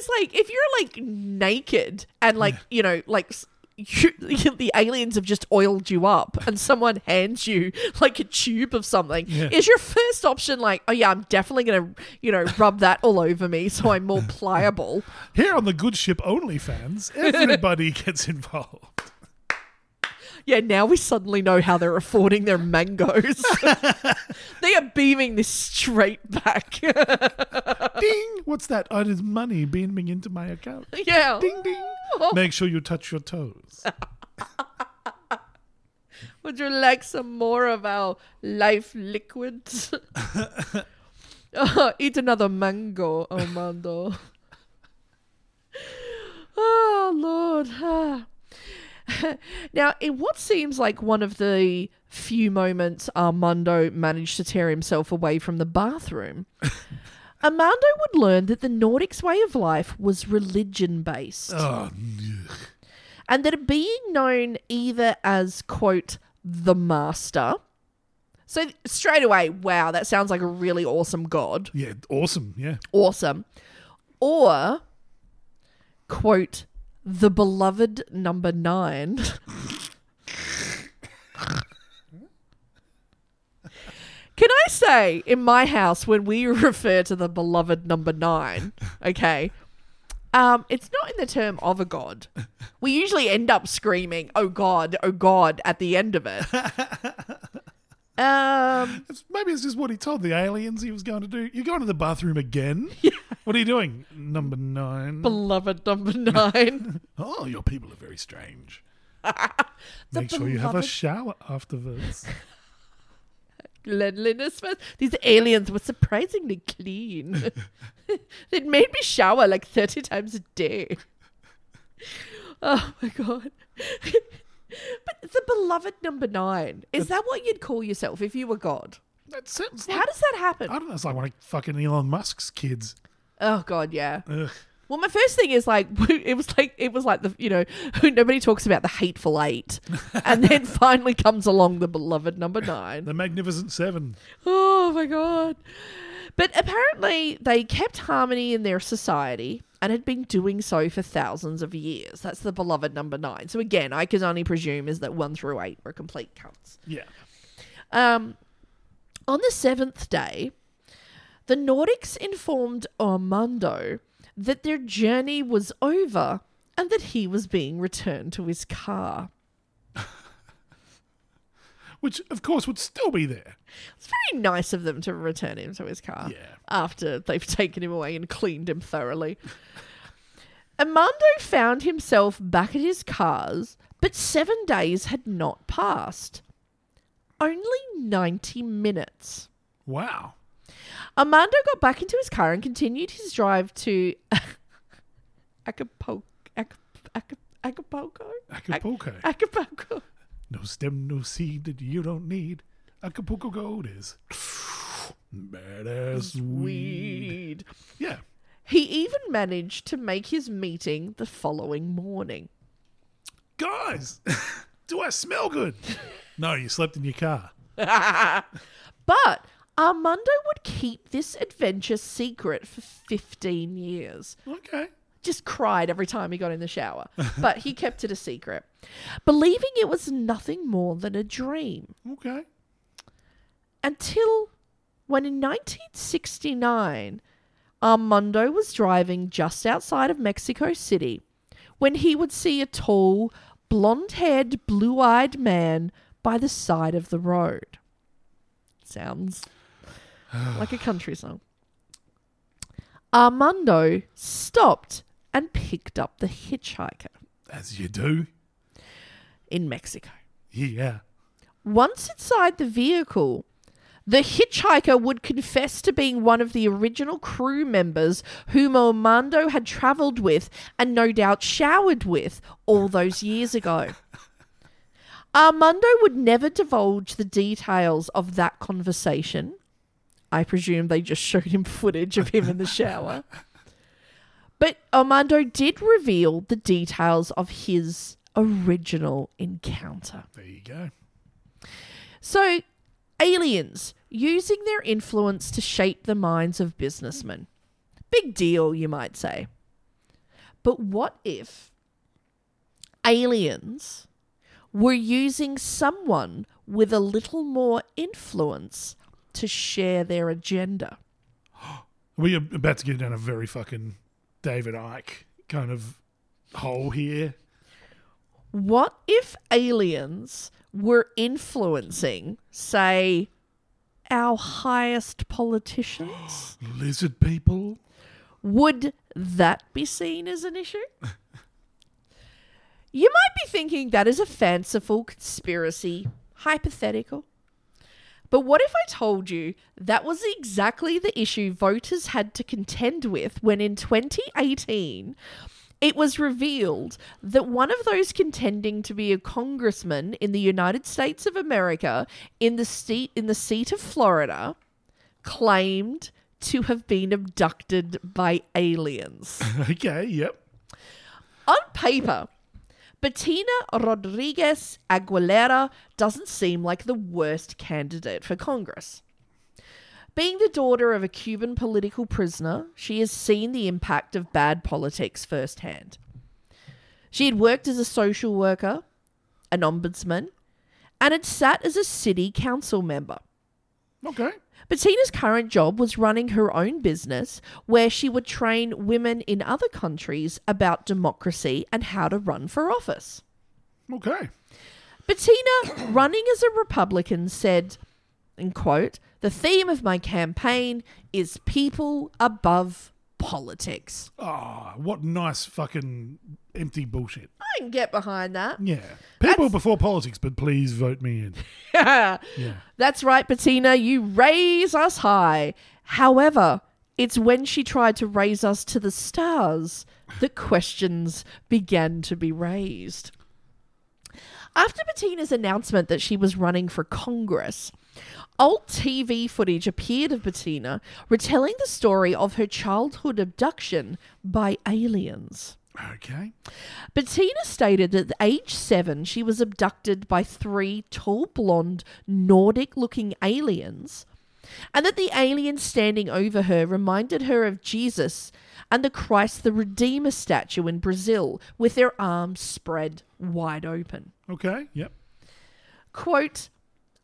is like if you're like naked and like you know like. You, the aliens have just oiled you up, and someone hands you like a tube of something. Yeah. Is your first option like, oh yeah, I'm definitely gonna, you know, rub that all over me so I'm more pliable? Here on the Good Ship OnlyFans, everybody gets involved. Yeah, now we suddenly know how they're affording their mangoes. they are beaming this straight back. Ding! What's that? Oh, it is money beaming into my account. yeah. Ding ding. Make sure you touch your toes. Would you like some more of our life liquids? Uh, eat another mango, Armando. oh, Lord. Now, in what seems like one of the few moments uh, Armando managed to tear himself away from the bathroom, Armando would learn that the Nordics' way of life was religion based. Oh, and that being known either as quote the master so straight away wow that sounds like a really awesome god yeah, awesome. Yeah. awesome or quote the beloved number nine Can I say, in my house, when we refer to the beloved number nine, okay, um, it's not in the term of a god. We usually end up screaming, "Oh God, oh God!" at the end of it. Um, It's, maybe it's just what he told the aliens he was going to do. You're going to the bathroom again? What are you doing? Number nine. beloved number nine. oh, your people are very strange. Make sure you have a shower afterwards. First. These aliens were surprisingly clean. it made me shower like 30 times a day. Oh my god. But the beloved number nine. Is that what you'd call yourself if you were God? That sounds like How does that happen? I don't know. It's like one of fucking Elon Musk's kids. Oh God, yeah. Ugh. Well, my first thing is like it was like it was like the you know nobody talks about the hateful eight, and then finally comes along the beloved number nine. The Magnificent Seven. Oh my god! But apparently they kept harmony in their society and had been doing so for thousands of years. That's the beloved number nine. So again, I can only presume is that one through eight were complete cunts. Yeah. Um, on the seventh day, the Nordics informed Armando that their journey was over and that he was being returned to his car. Which, of course, would still be there. It's very nice of them to return him to his car Yeah. after they've taken him away and cleaned him thoroughly. Armando found himself back at his cars, but seven days had not passed. Only 90 minutes. Wow. Armando got back into his car and continued his drive to Acapulco. Ac- Ac- Acapulco? Acapulco. Ac- Acapulco. No stem, no seed that you don't need. Acapulco Gold is badass weed. Yeah. He even managed to make his meeting the following morning. Guys, do I smell good? No, you slept in your car. But Armando would keep this adventure secret for 15 years. Okay. Just cried every time he got in the shower. But he kept it a secret, believing it was nothing more than a dream. Okay. Until when in 1969, Armando was driving just outside of Mexico City when he would see a tall, blonde haired, blue eyed man by the side of the road. Sounds like a country song. Armando stopped and picked up the hitchhiker As you do. In Mexico. Yeah. Once inside the vehicle, the hitchhiker would confess to being one of the original crew members whom Armando had travelled with and no doubt showered with all those years ago. Armando would never divulge the details of that conversation. I presume they just showed him footage of him in the shower. But Armando did reveal the details of his original encounter. There you go. So, aliens using their influence to shape the minds of businessmen. Big deal, you might say. But what if aliens were using someone with a little more influence to share their agenda? We're about to get down a very fucking David Icke kind of hole here. What if aliens were influencing, say, our highest politicians? Lizard people. Would that be seen as an issue? you might be thinking that is a fanciful conspiracy, hypothetical. But what if I told you that was exactly the issue voters had to contend with when in 2018 it was revealed that one of those contending to be a congressman in the United States of America in the seat in the seat of Florida claimed to have been abducted by aliens. Okay, yep. On paper, Bettina Rodriguez Aguilera doesn't seem like the worst candidate for Congress. Being the daughter of a Cuban political prisoner, she has seen the impact of bad politics firsthand. She had worked as a social worker, an ombudsman, and had sat as a city council member. Okay. Bettina's current job was running her own business where she would train women in other countries about democracy and how to run for office. Okay. Bettina, running as a Republican, said, in quote, the theme of my campaign is people above politics. Ah, what nice fucking empty bullshit. I can get behind that. Yeah. People before politics, but please vote me in. Yeah. Yeah. That's right, Bettina, you raise us high. However, it's when she tried to raise us to the stars that questions began to be raised. After Bettina's announcement that she was running for Congress, old TV footage appeared of Bettina retelling the story of her childhood abduction by aliens. Okay. Bettina stated that at age seven, she was abducted by three tall, blonde, Nordic looking aliens, and that the aliens standing over her reminded her of Jesus and the Christ the Redeemer statue in Brazil with their arms spread wide open. Okay. Yep. Quote,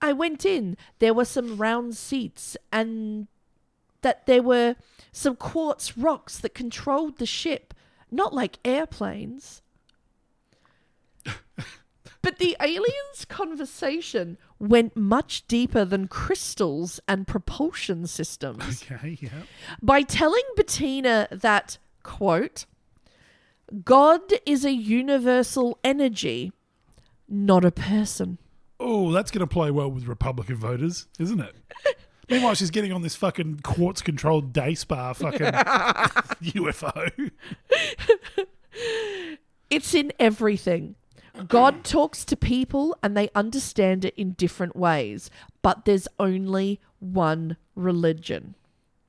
I went in, there were some round seats, and that there were some quartz rocks that controlled the ship, not like airplanes. but the aliens' conversation went much deeper than crystals and propulsion systems Okay. Yep. by telling Bettina that, quote, God is a universal energy, not a person. Oh, that's going to play well with Republican voters, isn't it? Meanwhile, she's getting on this fucking quartz controlled day spa fucking UFO. It's in everything. God talks to people and they understand it in different ways, but there's only one religion.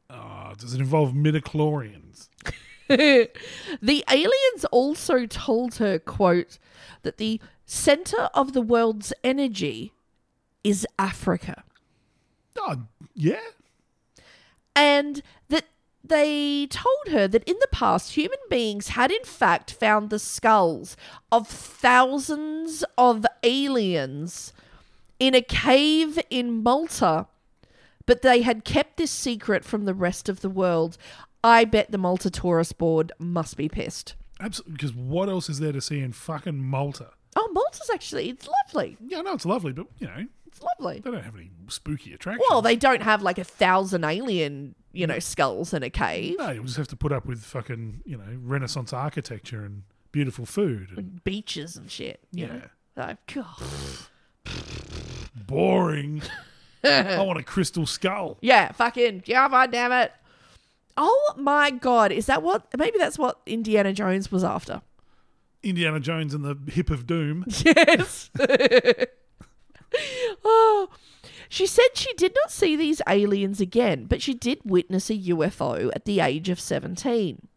Oh, does it involve midichlorians? The aliens also told her, quote, that the center of the world's energy is Africa. Oh, yeah. and that they told her that in the past human beings had in fact found the skulls of thousands of aliens in a cave in Malta but they had kept this secret from the rest of the world i bet the Malta tourist board must be pissed Absolutely. Because what else is there to see in fucking Malta? Oh Malta's actually it's lovely Yeah, no, it's lovely, but you know, it's lovely they don't have any spooky attractions. well they don't have like a thousand alien you know skulls in a cave no, you'll just have to put up with fucking, you know, Renaissance architecture and beautiful food. And beaches and shit you know like, God. boring. I want a crystal skull. Yeah, fucking Java, damn it. Oh my god, is that what? Maybe that's what Indiana Jones was after. Indiana Jones and the Hip of Doom. Yes. oh. She said she did not see these aliens again, but she did witness a UFO at the age of 17.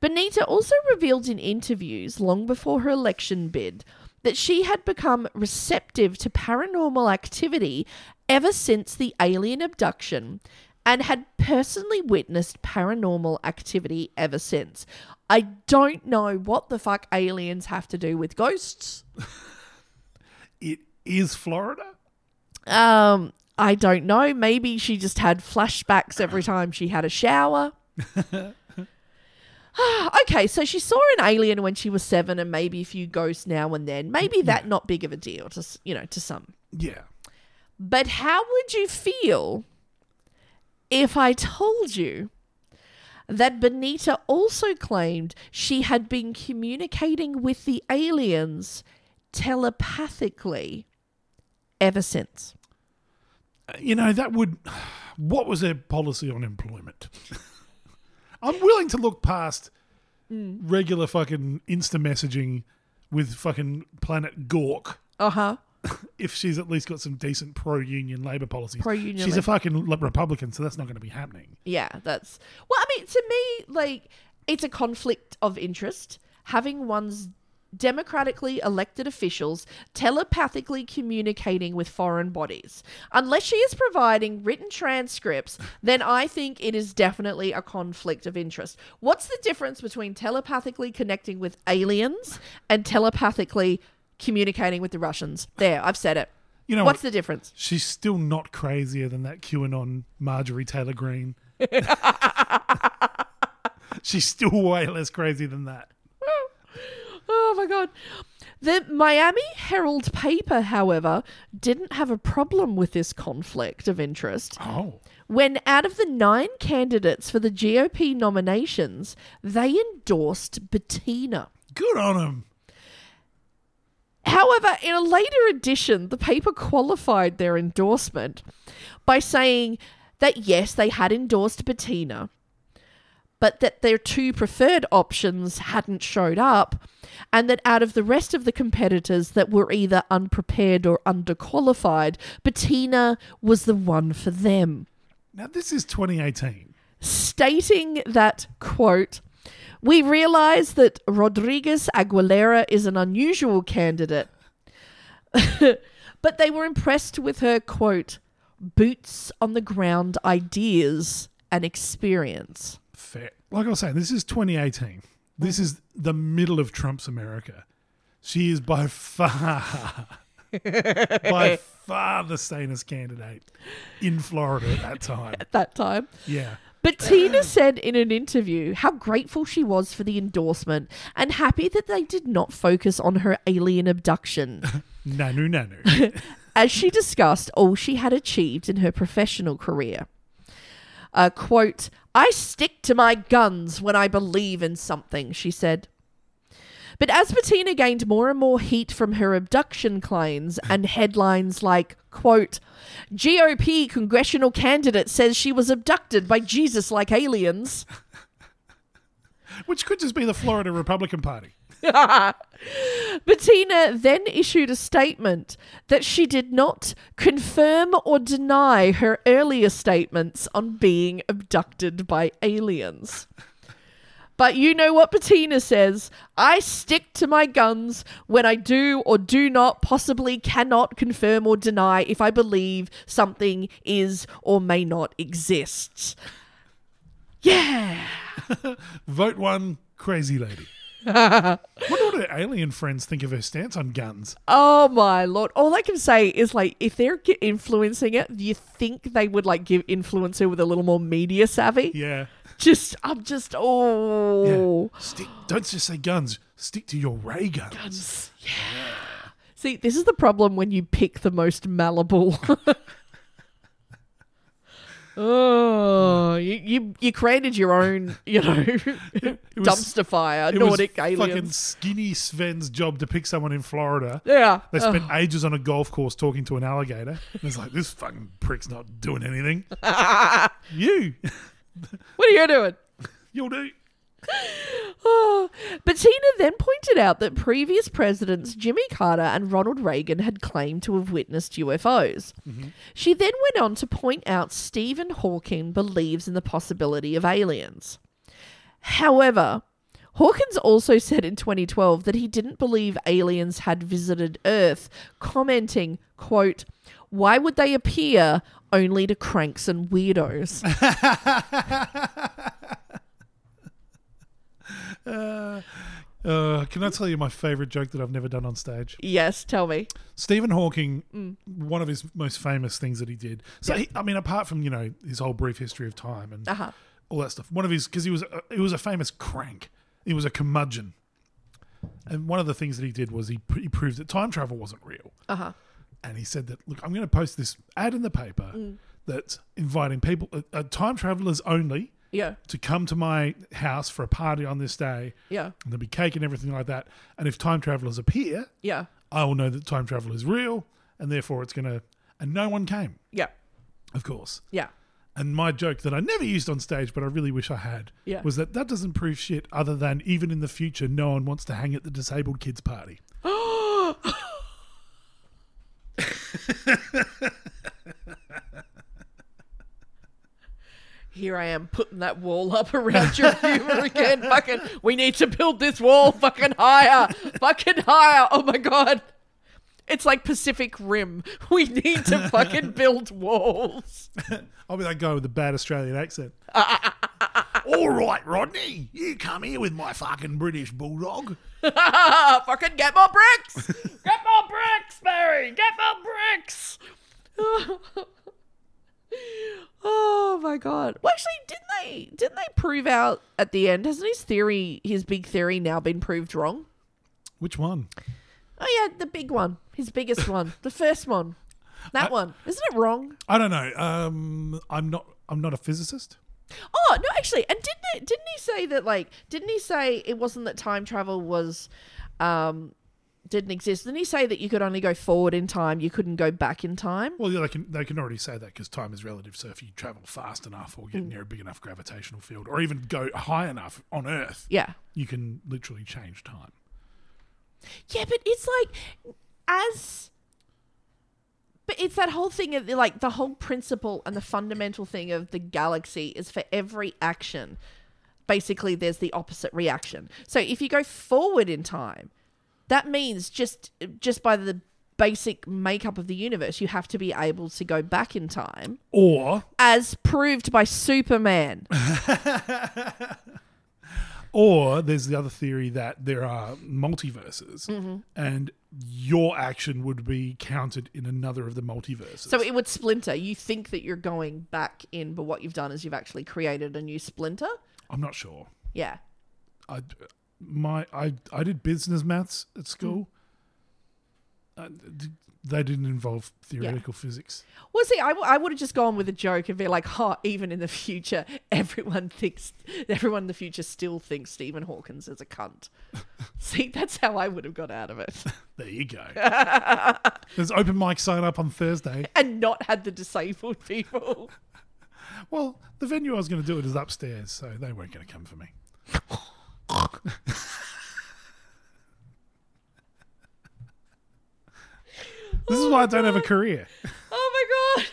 Benita also revealed in interviews long before her election bid that she had become receptive to paranormal activity ever since the alien abduction and had personally witnessed paranormal activity ever since. I don't know what the fuck aliens have to do with ghosts. It is Florida. Um, I don't know. Maybe she just had flashbacks every time she had a shower. okay, so she saw an alien when she was seven, and maybe a few ghosts now and then. Maybe that not big of a deal to s- you know to some. Yeah. But how would you feel if I told you that Benita also claimed she had been communicating with the aliens telepathically ever since? You know, that would. What was their policy on employment? I'm willing to look past regular fucking Insta messaging with fucking Planet Gork Uh huh. if she's at least got some decent pro union labor policies. Pro-union She's a fucking Republican, so that's not going to be happening. Yeah, that's well. I mean, to me, like it's a conflict of interest having one's democratically elected officials telepathically communicating with foreign bodies. Unless she is providing written transcripts, then I think it is definitely a conflict of interest. What's the difference between telepathically connecting with aliens and telepathically communicating with the Russians? There, I've said it. You know What's what? the difference? She's still not crazier than that QAnon Marjorie Taylor Greene. She's still way less crazy than that. Oh my god. The Miami Herald paper, however, didn't have a problem with this conflict of interest. Oh. When out of the nine candidates for the GOP nominations, they endorsed Bettina. Good on him. However, in a later edition, the paper qualified their endorsement by saying that yes, they had endorsed Bettina, but that their two preferred options hadn't showed up, and that out of the rest of the competitors that were either unprepared or underqualified, Bettina was the one for them Now, this is 2018. stating that quote we realize that rodriguez aguilera is an unusual candidate but they were impressed with her quote boots on the ground ideas and experience Fair. Like I was saying, this is 2018. This is the middle of Trump's America. She is by far, by far the sanest candidate in Florida at that time. at that time Yeah. Bettina said in an interview how grateful she was for the endorsement and happy that they did not focus on her alien abduction. Nanu nanu. as she discussed all she had achieved in her professional career. Uh, quote, I stick to my guns when I believe in something, she said. But as Bettina gained more and more heat from her abduction claims and headlines like, quote, GOP congressional candidate says she was abducted by Jesus like aliens, Which could just be the Florida Republican Party. Bettina then issued a statement that she did not confirm or deny her earlier statements on being abducted by aliens. But you know what Bettina says I stick to my guns when I do or do not, possibly cannot confirm or deny if I believe something is or may not exist. Yeah. Vote one, crazy lady. Wonder what her alien friends think of her stance on guns. Oh my lord! All I can say is like, if they're ge- influencing it, do you think they would like give influence her with a little more media savvy? Yeah. Just, I'm just, oh, Stick. Don't just say guns. Stick to your ray guns. guns. Yeah. see, this is the problem when you pick the most malleable. oh, you, you you created your own, you know, was- dumpster fire, It Nordic was fucking aliens. skinny Sven's job to pick someone in Florida. Yeah. They spent ages on a golf course talking to an alligator. And it's like, this fucking prick's not doing anything. you. What are you doing? You'll do. Oh. Bettina then pointed out that previous presidents Jimmy Carter and Ronald Reagan had claimed to have witnessed UFOs. Mm-hmm. She then went on to point out Stephen Hawking believes in the possibility of aliens. However, Hawkins also said in 2012 that he didn't believe aliens had visited Earth, commenting, quote, why would they appear only to cranks and weirdos? Uh, can I tell you my favorite joke that I've never done on stage? yes, tell me. Stephen Hawking, one of his most famous things that he did. So, he, I mean, apart from you know his whole brief history of time and Uh-huh. all that stuff, one of his because he was a, he was a famous crank. He was a curmudgeon, and one of the things that he did was he, pr- he proved that time travel wasn't real. Uh-huh. And he said that look, I'm going to post this ad in the paper that's inviting people, uh, uh, time travelers only, Yeah. to come to my house for a party on this day. Yeah. And there'll be cake and everything like that. And if time travelers appear, Yeah. I will know that time travel is real, and therefore it's going to. And no one came, Yeah. of course. Yeah. And my joke that I never used on stage, but I really wish I had, Yeah. was that that doesn't prove shit other than even in the future, no one wants to hang at the disabled kids' party. Here I am putting that wall up around your humor again. Fucking, we need to build this wall fucking higher. Fucking higher. Oh my god. It's like Pacific Rim. We need to fucking build walls. I'll be that guy with the bad Australian accent. All right, Rodney, you come here with my fucking British bulldog. Fucking get more bricks. Get more bricks, Barry. Get more bricks. Oh my god. Well, actually, didn't they didn't they prove out at the end? Hasn't his theory, his big theory, now been proved wrong? Which one? Oh yeah, the big one, his biggest one, the first one, that one. Isn't it wrong? I don't know. Um, I'm not. I'm not a physicist. Oh no, actually, and didn't it, didn't he say that like didn't he say it wasn't that time travel was, um, didn't exist. Didn't he say that you could only go forward in time, you couldn't go back in time? Well, yeah, they can they can already say that because time is relative. So if you travel fast enough or get Mm. near a big enough gravitational field, or even go high enough on Earth, Yeah. you can literally change time. Yeah, but it's like as but it's that whole thing of like the whole principle and the fundamental thing of the galaxy is for every action basically there's the opposite reaction. So if you go forward in time, that means just just by the basic makeup of the universe, you have to be able to go back in time Or as proved by Superman. or there's the other theory that there are multiverses, Mm-hmm. and your action would be counted in another of the multiverses. So it would splinter. You think that you're going back in, but what you've done is you've actually created a new splinter. I'm not sure. Yeah. I my I I did business maths at school. Uh, d- they didn't involve theoretical physics. Well, see, I, w- I would have just gone with a joke and be like, "Oh, even in the future, everyone thinks everyone in the future still thinks Stephen Hawkins is a cunt." see, that's how I would have got out of it, There you go. There's open mic sign up on Thursday. and not had the disabled people. Well, the venue I was going to do it is upstairs, so they weren't going to come for me. This is why I don't have a career. Oh my god,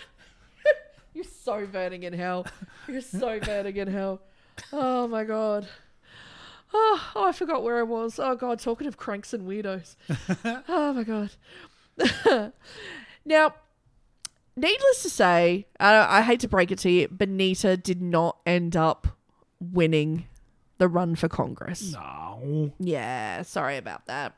you're so burning in hell. You're so burning in hell. Oh my god. Oh, oh, I forgot where I was. Oh god, talking of cranks and weirdos. oh my god. now, needless to say, I, I hate to break it to you, Benita did not end up winning the run for Congress. No. Yeah, sorry about that.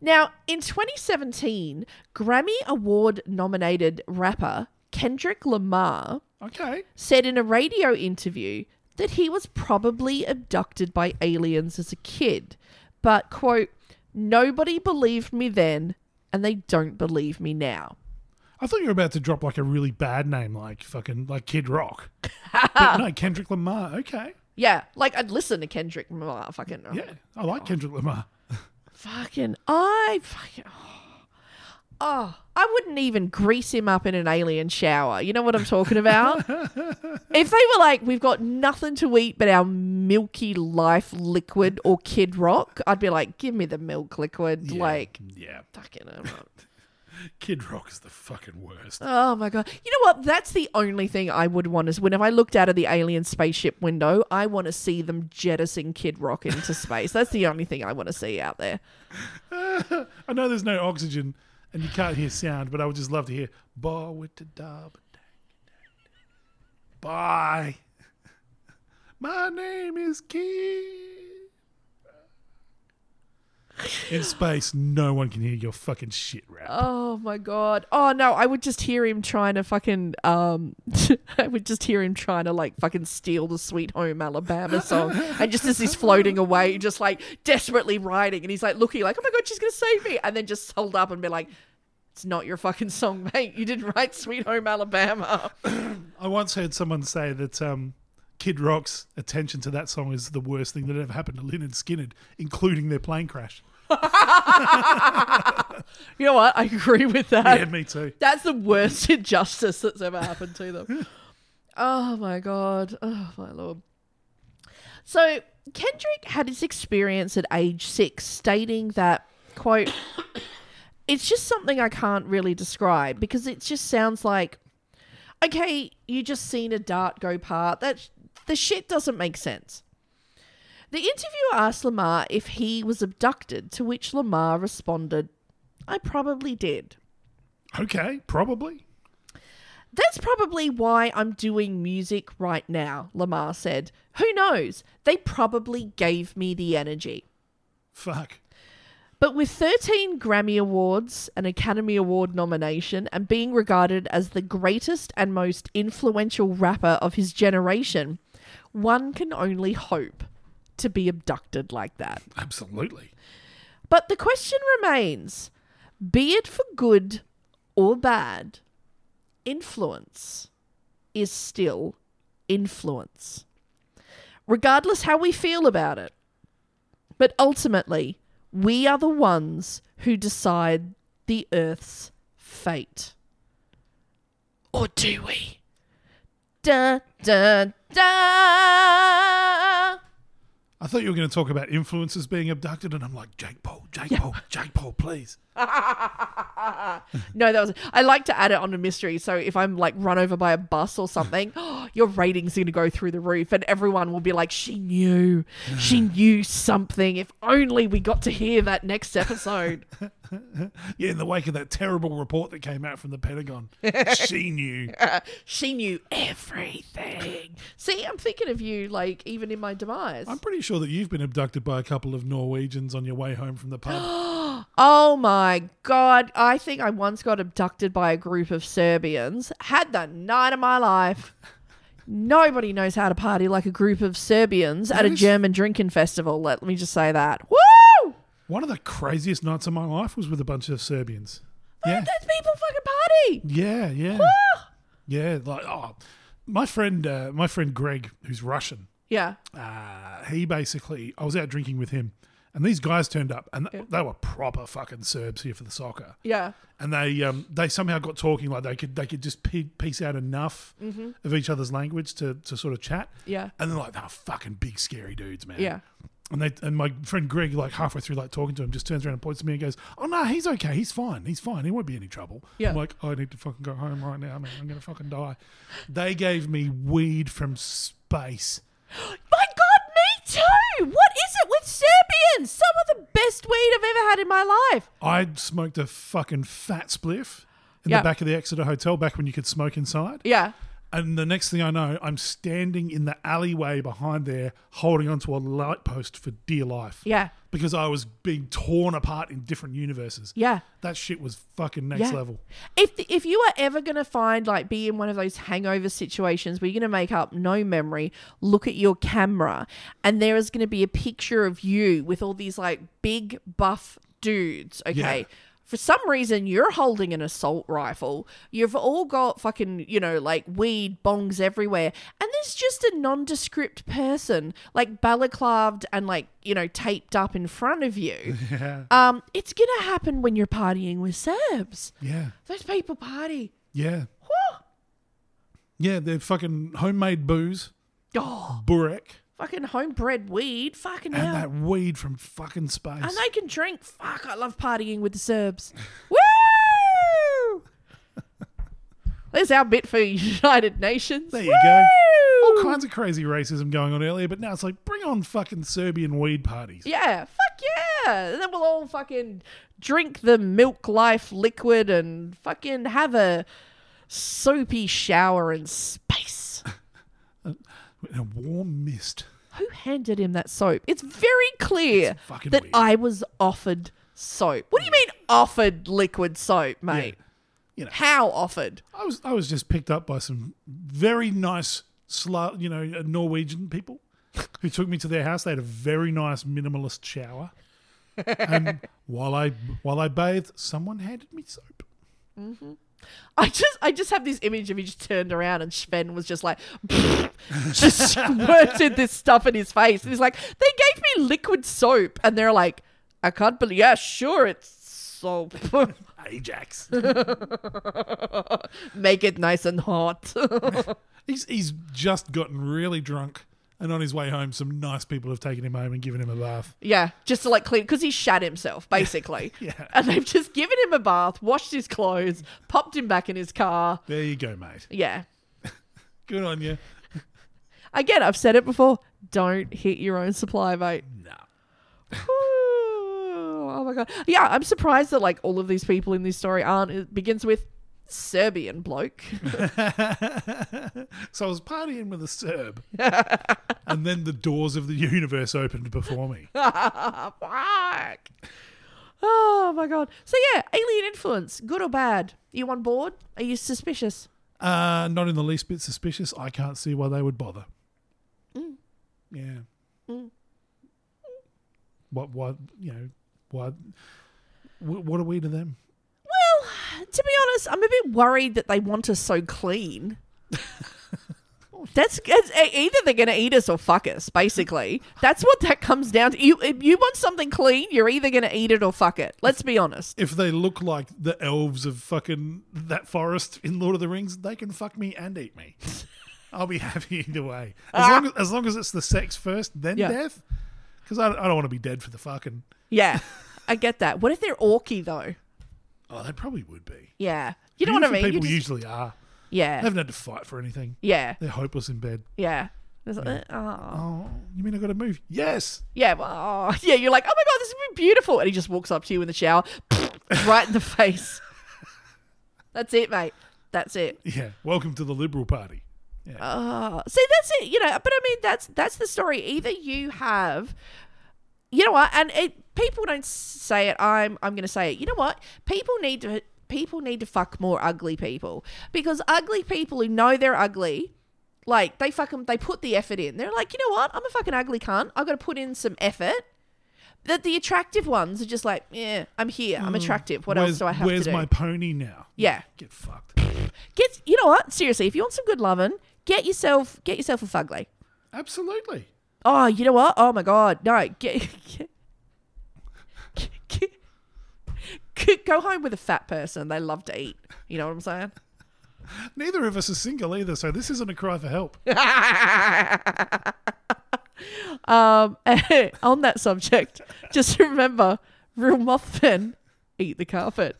Now, in 2017, Grammy Award nominated rapper Kendrick Lamar Okay. said in a radio interview that he was probably abducted by aliens as a kid, but, quote, nobody believed me then, and they don't believe me now. I thought you were about to drop like a really bad name, like fucking like Kid Rock. but no, Kendrick Lamar. Okay. Yeah, like I'd listen to Kendrick Lamar. Fucking oh. Yeah, I like Kendrick Lamar. fucking I fucking oh. oh I wouldn't even grease him up in an alien shower. You know what I'm talking about? if they were like, we've got nothing to eat but our milky life liquid or Kid Rock, I'd be like, give me the milk liquid. Yeah. Like Yeah. fucking. Kid Rock is the fucking worst. Oh my god! You know what? That's the only thing I would want is whenever I looked out of the alien spaceship window, I want to see them jettison Kid Rock into space. That's the only thing I want to see out there. I know there's no oxygen and you can't hear sound, but I would just love to hear Bawitdaba. Bye. My name is Kid. In space, no one can hear your fucking shit rap. Oh my god. Oh no, I would just hear him trying to fucking um I would just hear him trying to like fucking steal the Sweet Home Alabama song. and just as he's floating away, just like desperately writing and he's like looking like, Oh my god, she's gonna save me and then just hold up and be like, It's not your fucking song, mate. You didn't write Sweet Home Alabama. I once heard someone say that um, Kid Rock's attention to that song is the worst thing that ever happened to Lynyrd Skynyrd, including their plane crash. You know what? I agree with that. Yeah, me too. That's the worst injustice that's ever happened to them. oh my god. Oh my lord. So Kendrick had his experience at age six, stating that, quote, it's just something I can't really describe because it just sounds like, okay, you just seen a dart go past. That the shit doesn't make sense. The interviewer asked Lamar if he was abducted, to which Lamar responded, I probably did. Okay, probably. That's probably why I'm doing music right now, Lamar said. Who knows? They probably gave me the energy. Fuck. But with 13 Grammy Awards, an Academy Award nomination, and being regarded as the greatest and most influential rapper of his generation, one can only hope to be abducted like that. Absolutely. But the question remains be it for good or bad, influence is still influence. Regardless how we feel about it. But ultimately, We are the ones who decide the Earth's fate. Or do we? Da da da. I thought you were going to talk about influencers being abducted, and I'm like, Jake Paul, Jake Paul, Jake Paul, please. No, that was. I like to add it on a mystery. So if I'm like run over by a bus or something, your ratings are going to go through the roof, and everyone will be like, "She knew, she knew something." If only we got to hear that next episode. Yeah, in the wake of that terrible report that came out from the Pentagon, she knew. she knew everything. See, I'm thinking of you, like even in my demise. I'm pretty sure that you've been abducted by a couple of Norwegians on your way home from the pub. Oh my god! I think I once got abducted by a group of Serbians. Had the night of my life. Nobody knows how to party like a group of Serbians at a German drinking festival. Let me just say that. Woo! One of the craziest nights of my life was with a bunch of Serbians. Yeah, Those people fucking party. yeah, yeah, yeah. Like, oh, my friend, uh, my friend Greg, who's Russian. Yeah. uh, he basically, I was out drinking with him, and these guys turned up, and they were proper fucking Serbs here for the soccer, Yeah. and they um, they somehow got talking like they could they could just piece out enough of each other's language to, to sort of chat, Mm-hmm. Yeah. and they're like they were fucking big scary dudes, man, Yeah. And they and my friend Greg, like halfway through, like talking to him, just turns around and points to me and goes, "Oh no, he's okay. He's fine. He's fine. He won't be any trouble." Yeah. I'm like, "I need to fucking go home right now, man. I'm gonna fucking die." They gave me weed from space. My God, too. What is it with Serbians? Some of the best weed I've ever had in my life. I smoked a fucking fat spliff in Yeah. the back of the Exeter Hotel back when you could smoke inside. Yeah. And the next thing I know, I'm standing in the alleyway behind there holding onto a light post for dear life. Yeah. Because I was being torn apart in different universes. Yeah. That shit was fucking next Yeah. level. If if you are ever gonna find like be in one of those hangover situations where you're gonna make up no memory, look at your camera, and there is gonna be a picture of you with all these like big buff dudes. Okay. Yeah. For some reason, you're holding an assault rifle. You've all got fucking, you know, like weed bongs everywhere. And there's just a nondescript person, like balaclaved and, like, you know, taped up in front of you. Yeah. Um, it's going to happen when you're partying with Serbs. Yeah. Those people party. Yeah. Whew. Yeah. They're fucking homemade booze, Oh, burek, fucking homebred weed. Fucking and hell. that weed from fucking space. and they can drink. Fuck, I love partying with the Serbs. Woo! There's our bit for United Nations. There you go. All kinds of crazy racism going on earlier, but now it's like bring on fucking Serbian weed parties. Yeah, fuck yeah. And then we'll all fucking drink the milk life liquid and fucking have a soapy shower and space. In a warm mist. Who handed him that soap? It's very clear fucking that weird. I was offered soap. What do you mean offered liquid soap, mate? You know, How offered? I was I was just picked up by some very nice, Sla- you know, uh, Norwegian people who took me to their house. They had a very nice minimalist shower, and while I while I bathed, someone handed me soap. Mm-hmm. I just I just have this image of he just turned around and Sven was just like just squirted this stuff in his face. And he's like, they gave me liquid soap. And they're like, I can't believe yeah, sure it's soap. Ajax. Make it nice and hot. he's he's just gotten really drunk, and on his way home, some nice people have taken him home and given him a bath. yeah, just to like clean because he shat himself, basically. Yeah. And they've just given him a bath, washed his clothes, popped him back in his car. There you go, mate. Yeah. Good on you. Again, I've said it before. Don't hit your own supply, mate. No. Oh my god. Yeah, I'm surprised that like all of these people in this story aren't. It begins with Serbian bloke. So I was partying with a Serb, and then the doors of the universe opened before me. Fuck. Oh my god. So yeah, alien influence, good or bad? you on board? Are you suspicious? Uh, not in the least bit suspicious. I can't see why they would bother. Yeah. What? What? You know? What? What are we to them? To be honest, I'm a bit worried that they want us so clean. That's it's, either they're gonna eat us or fuck us. Basically, that's what that comes down to. You if you want something clean, you're either gonna eat it or fuck it. Let's be honest. If they look like the elves of fucking that forest in Lord of the Rings, they can fuck me and eat me. I'll be happy either way. As ah. long as, as long as it's the sex first, then Yeah. death. Because I, I don't want to be dead for the fucking. Yeah, I get that. What if they're orky though? Oh, they probably would be. Yeah, you know what I Beautiful mean. You People just- usually are. Yeah. They yeah, haven't had to fight for anything. yeah, They're hopeless in bed. yeah. There's like, oh. Oh, you mean I got to move? Yes. Yeah, well, oh, yeah, you're like, oh my god, this would be beautiful, and he just walks up to you in the shower, right in the face. That's it, mate. That's it. Yeah. Welcome to the Liberal Party. Yeah. Uh, see, that's it. You know, but I mean, that's that's the story. Either you have, you know what, and it, people don't say it. I'm I'm going to say it. You know what? People need to people need to fuck more ugly people because ugly people who know they're ugly. Like they fucking they put the effort in. They're like, you know what? I'm a fucking ugly cunt. I've got to put in some effort. That the attractive ones are just like, yeah, I'm here. I'm hmm. attractive. What where's, else do I have Where's to do? Where's my pony now? Yeah. Get fucked. Get you know what? Seriously, if you want some good loving, get yourself get yourself a fugly. Absolutely. Oh, you know what? Oh my god, no! Get, get, get- get- go home with a fat person. They love to eat. You know what I'm saying? Neither of us are single either, so this isn't a cry for help. Um, on that subject, just remember, real mothman eat the carpet.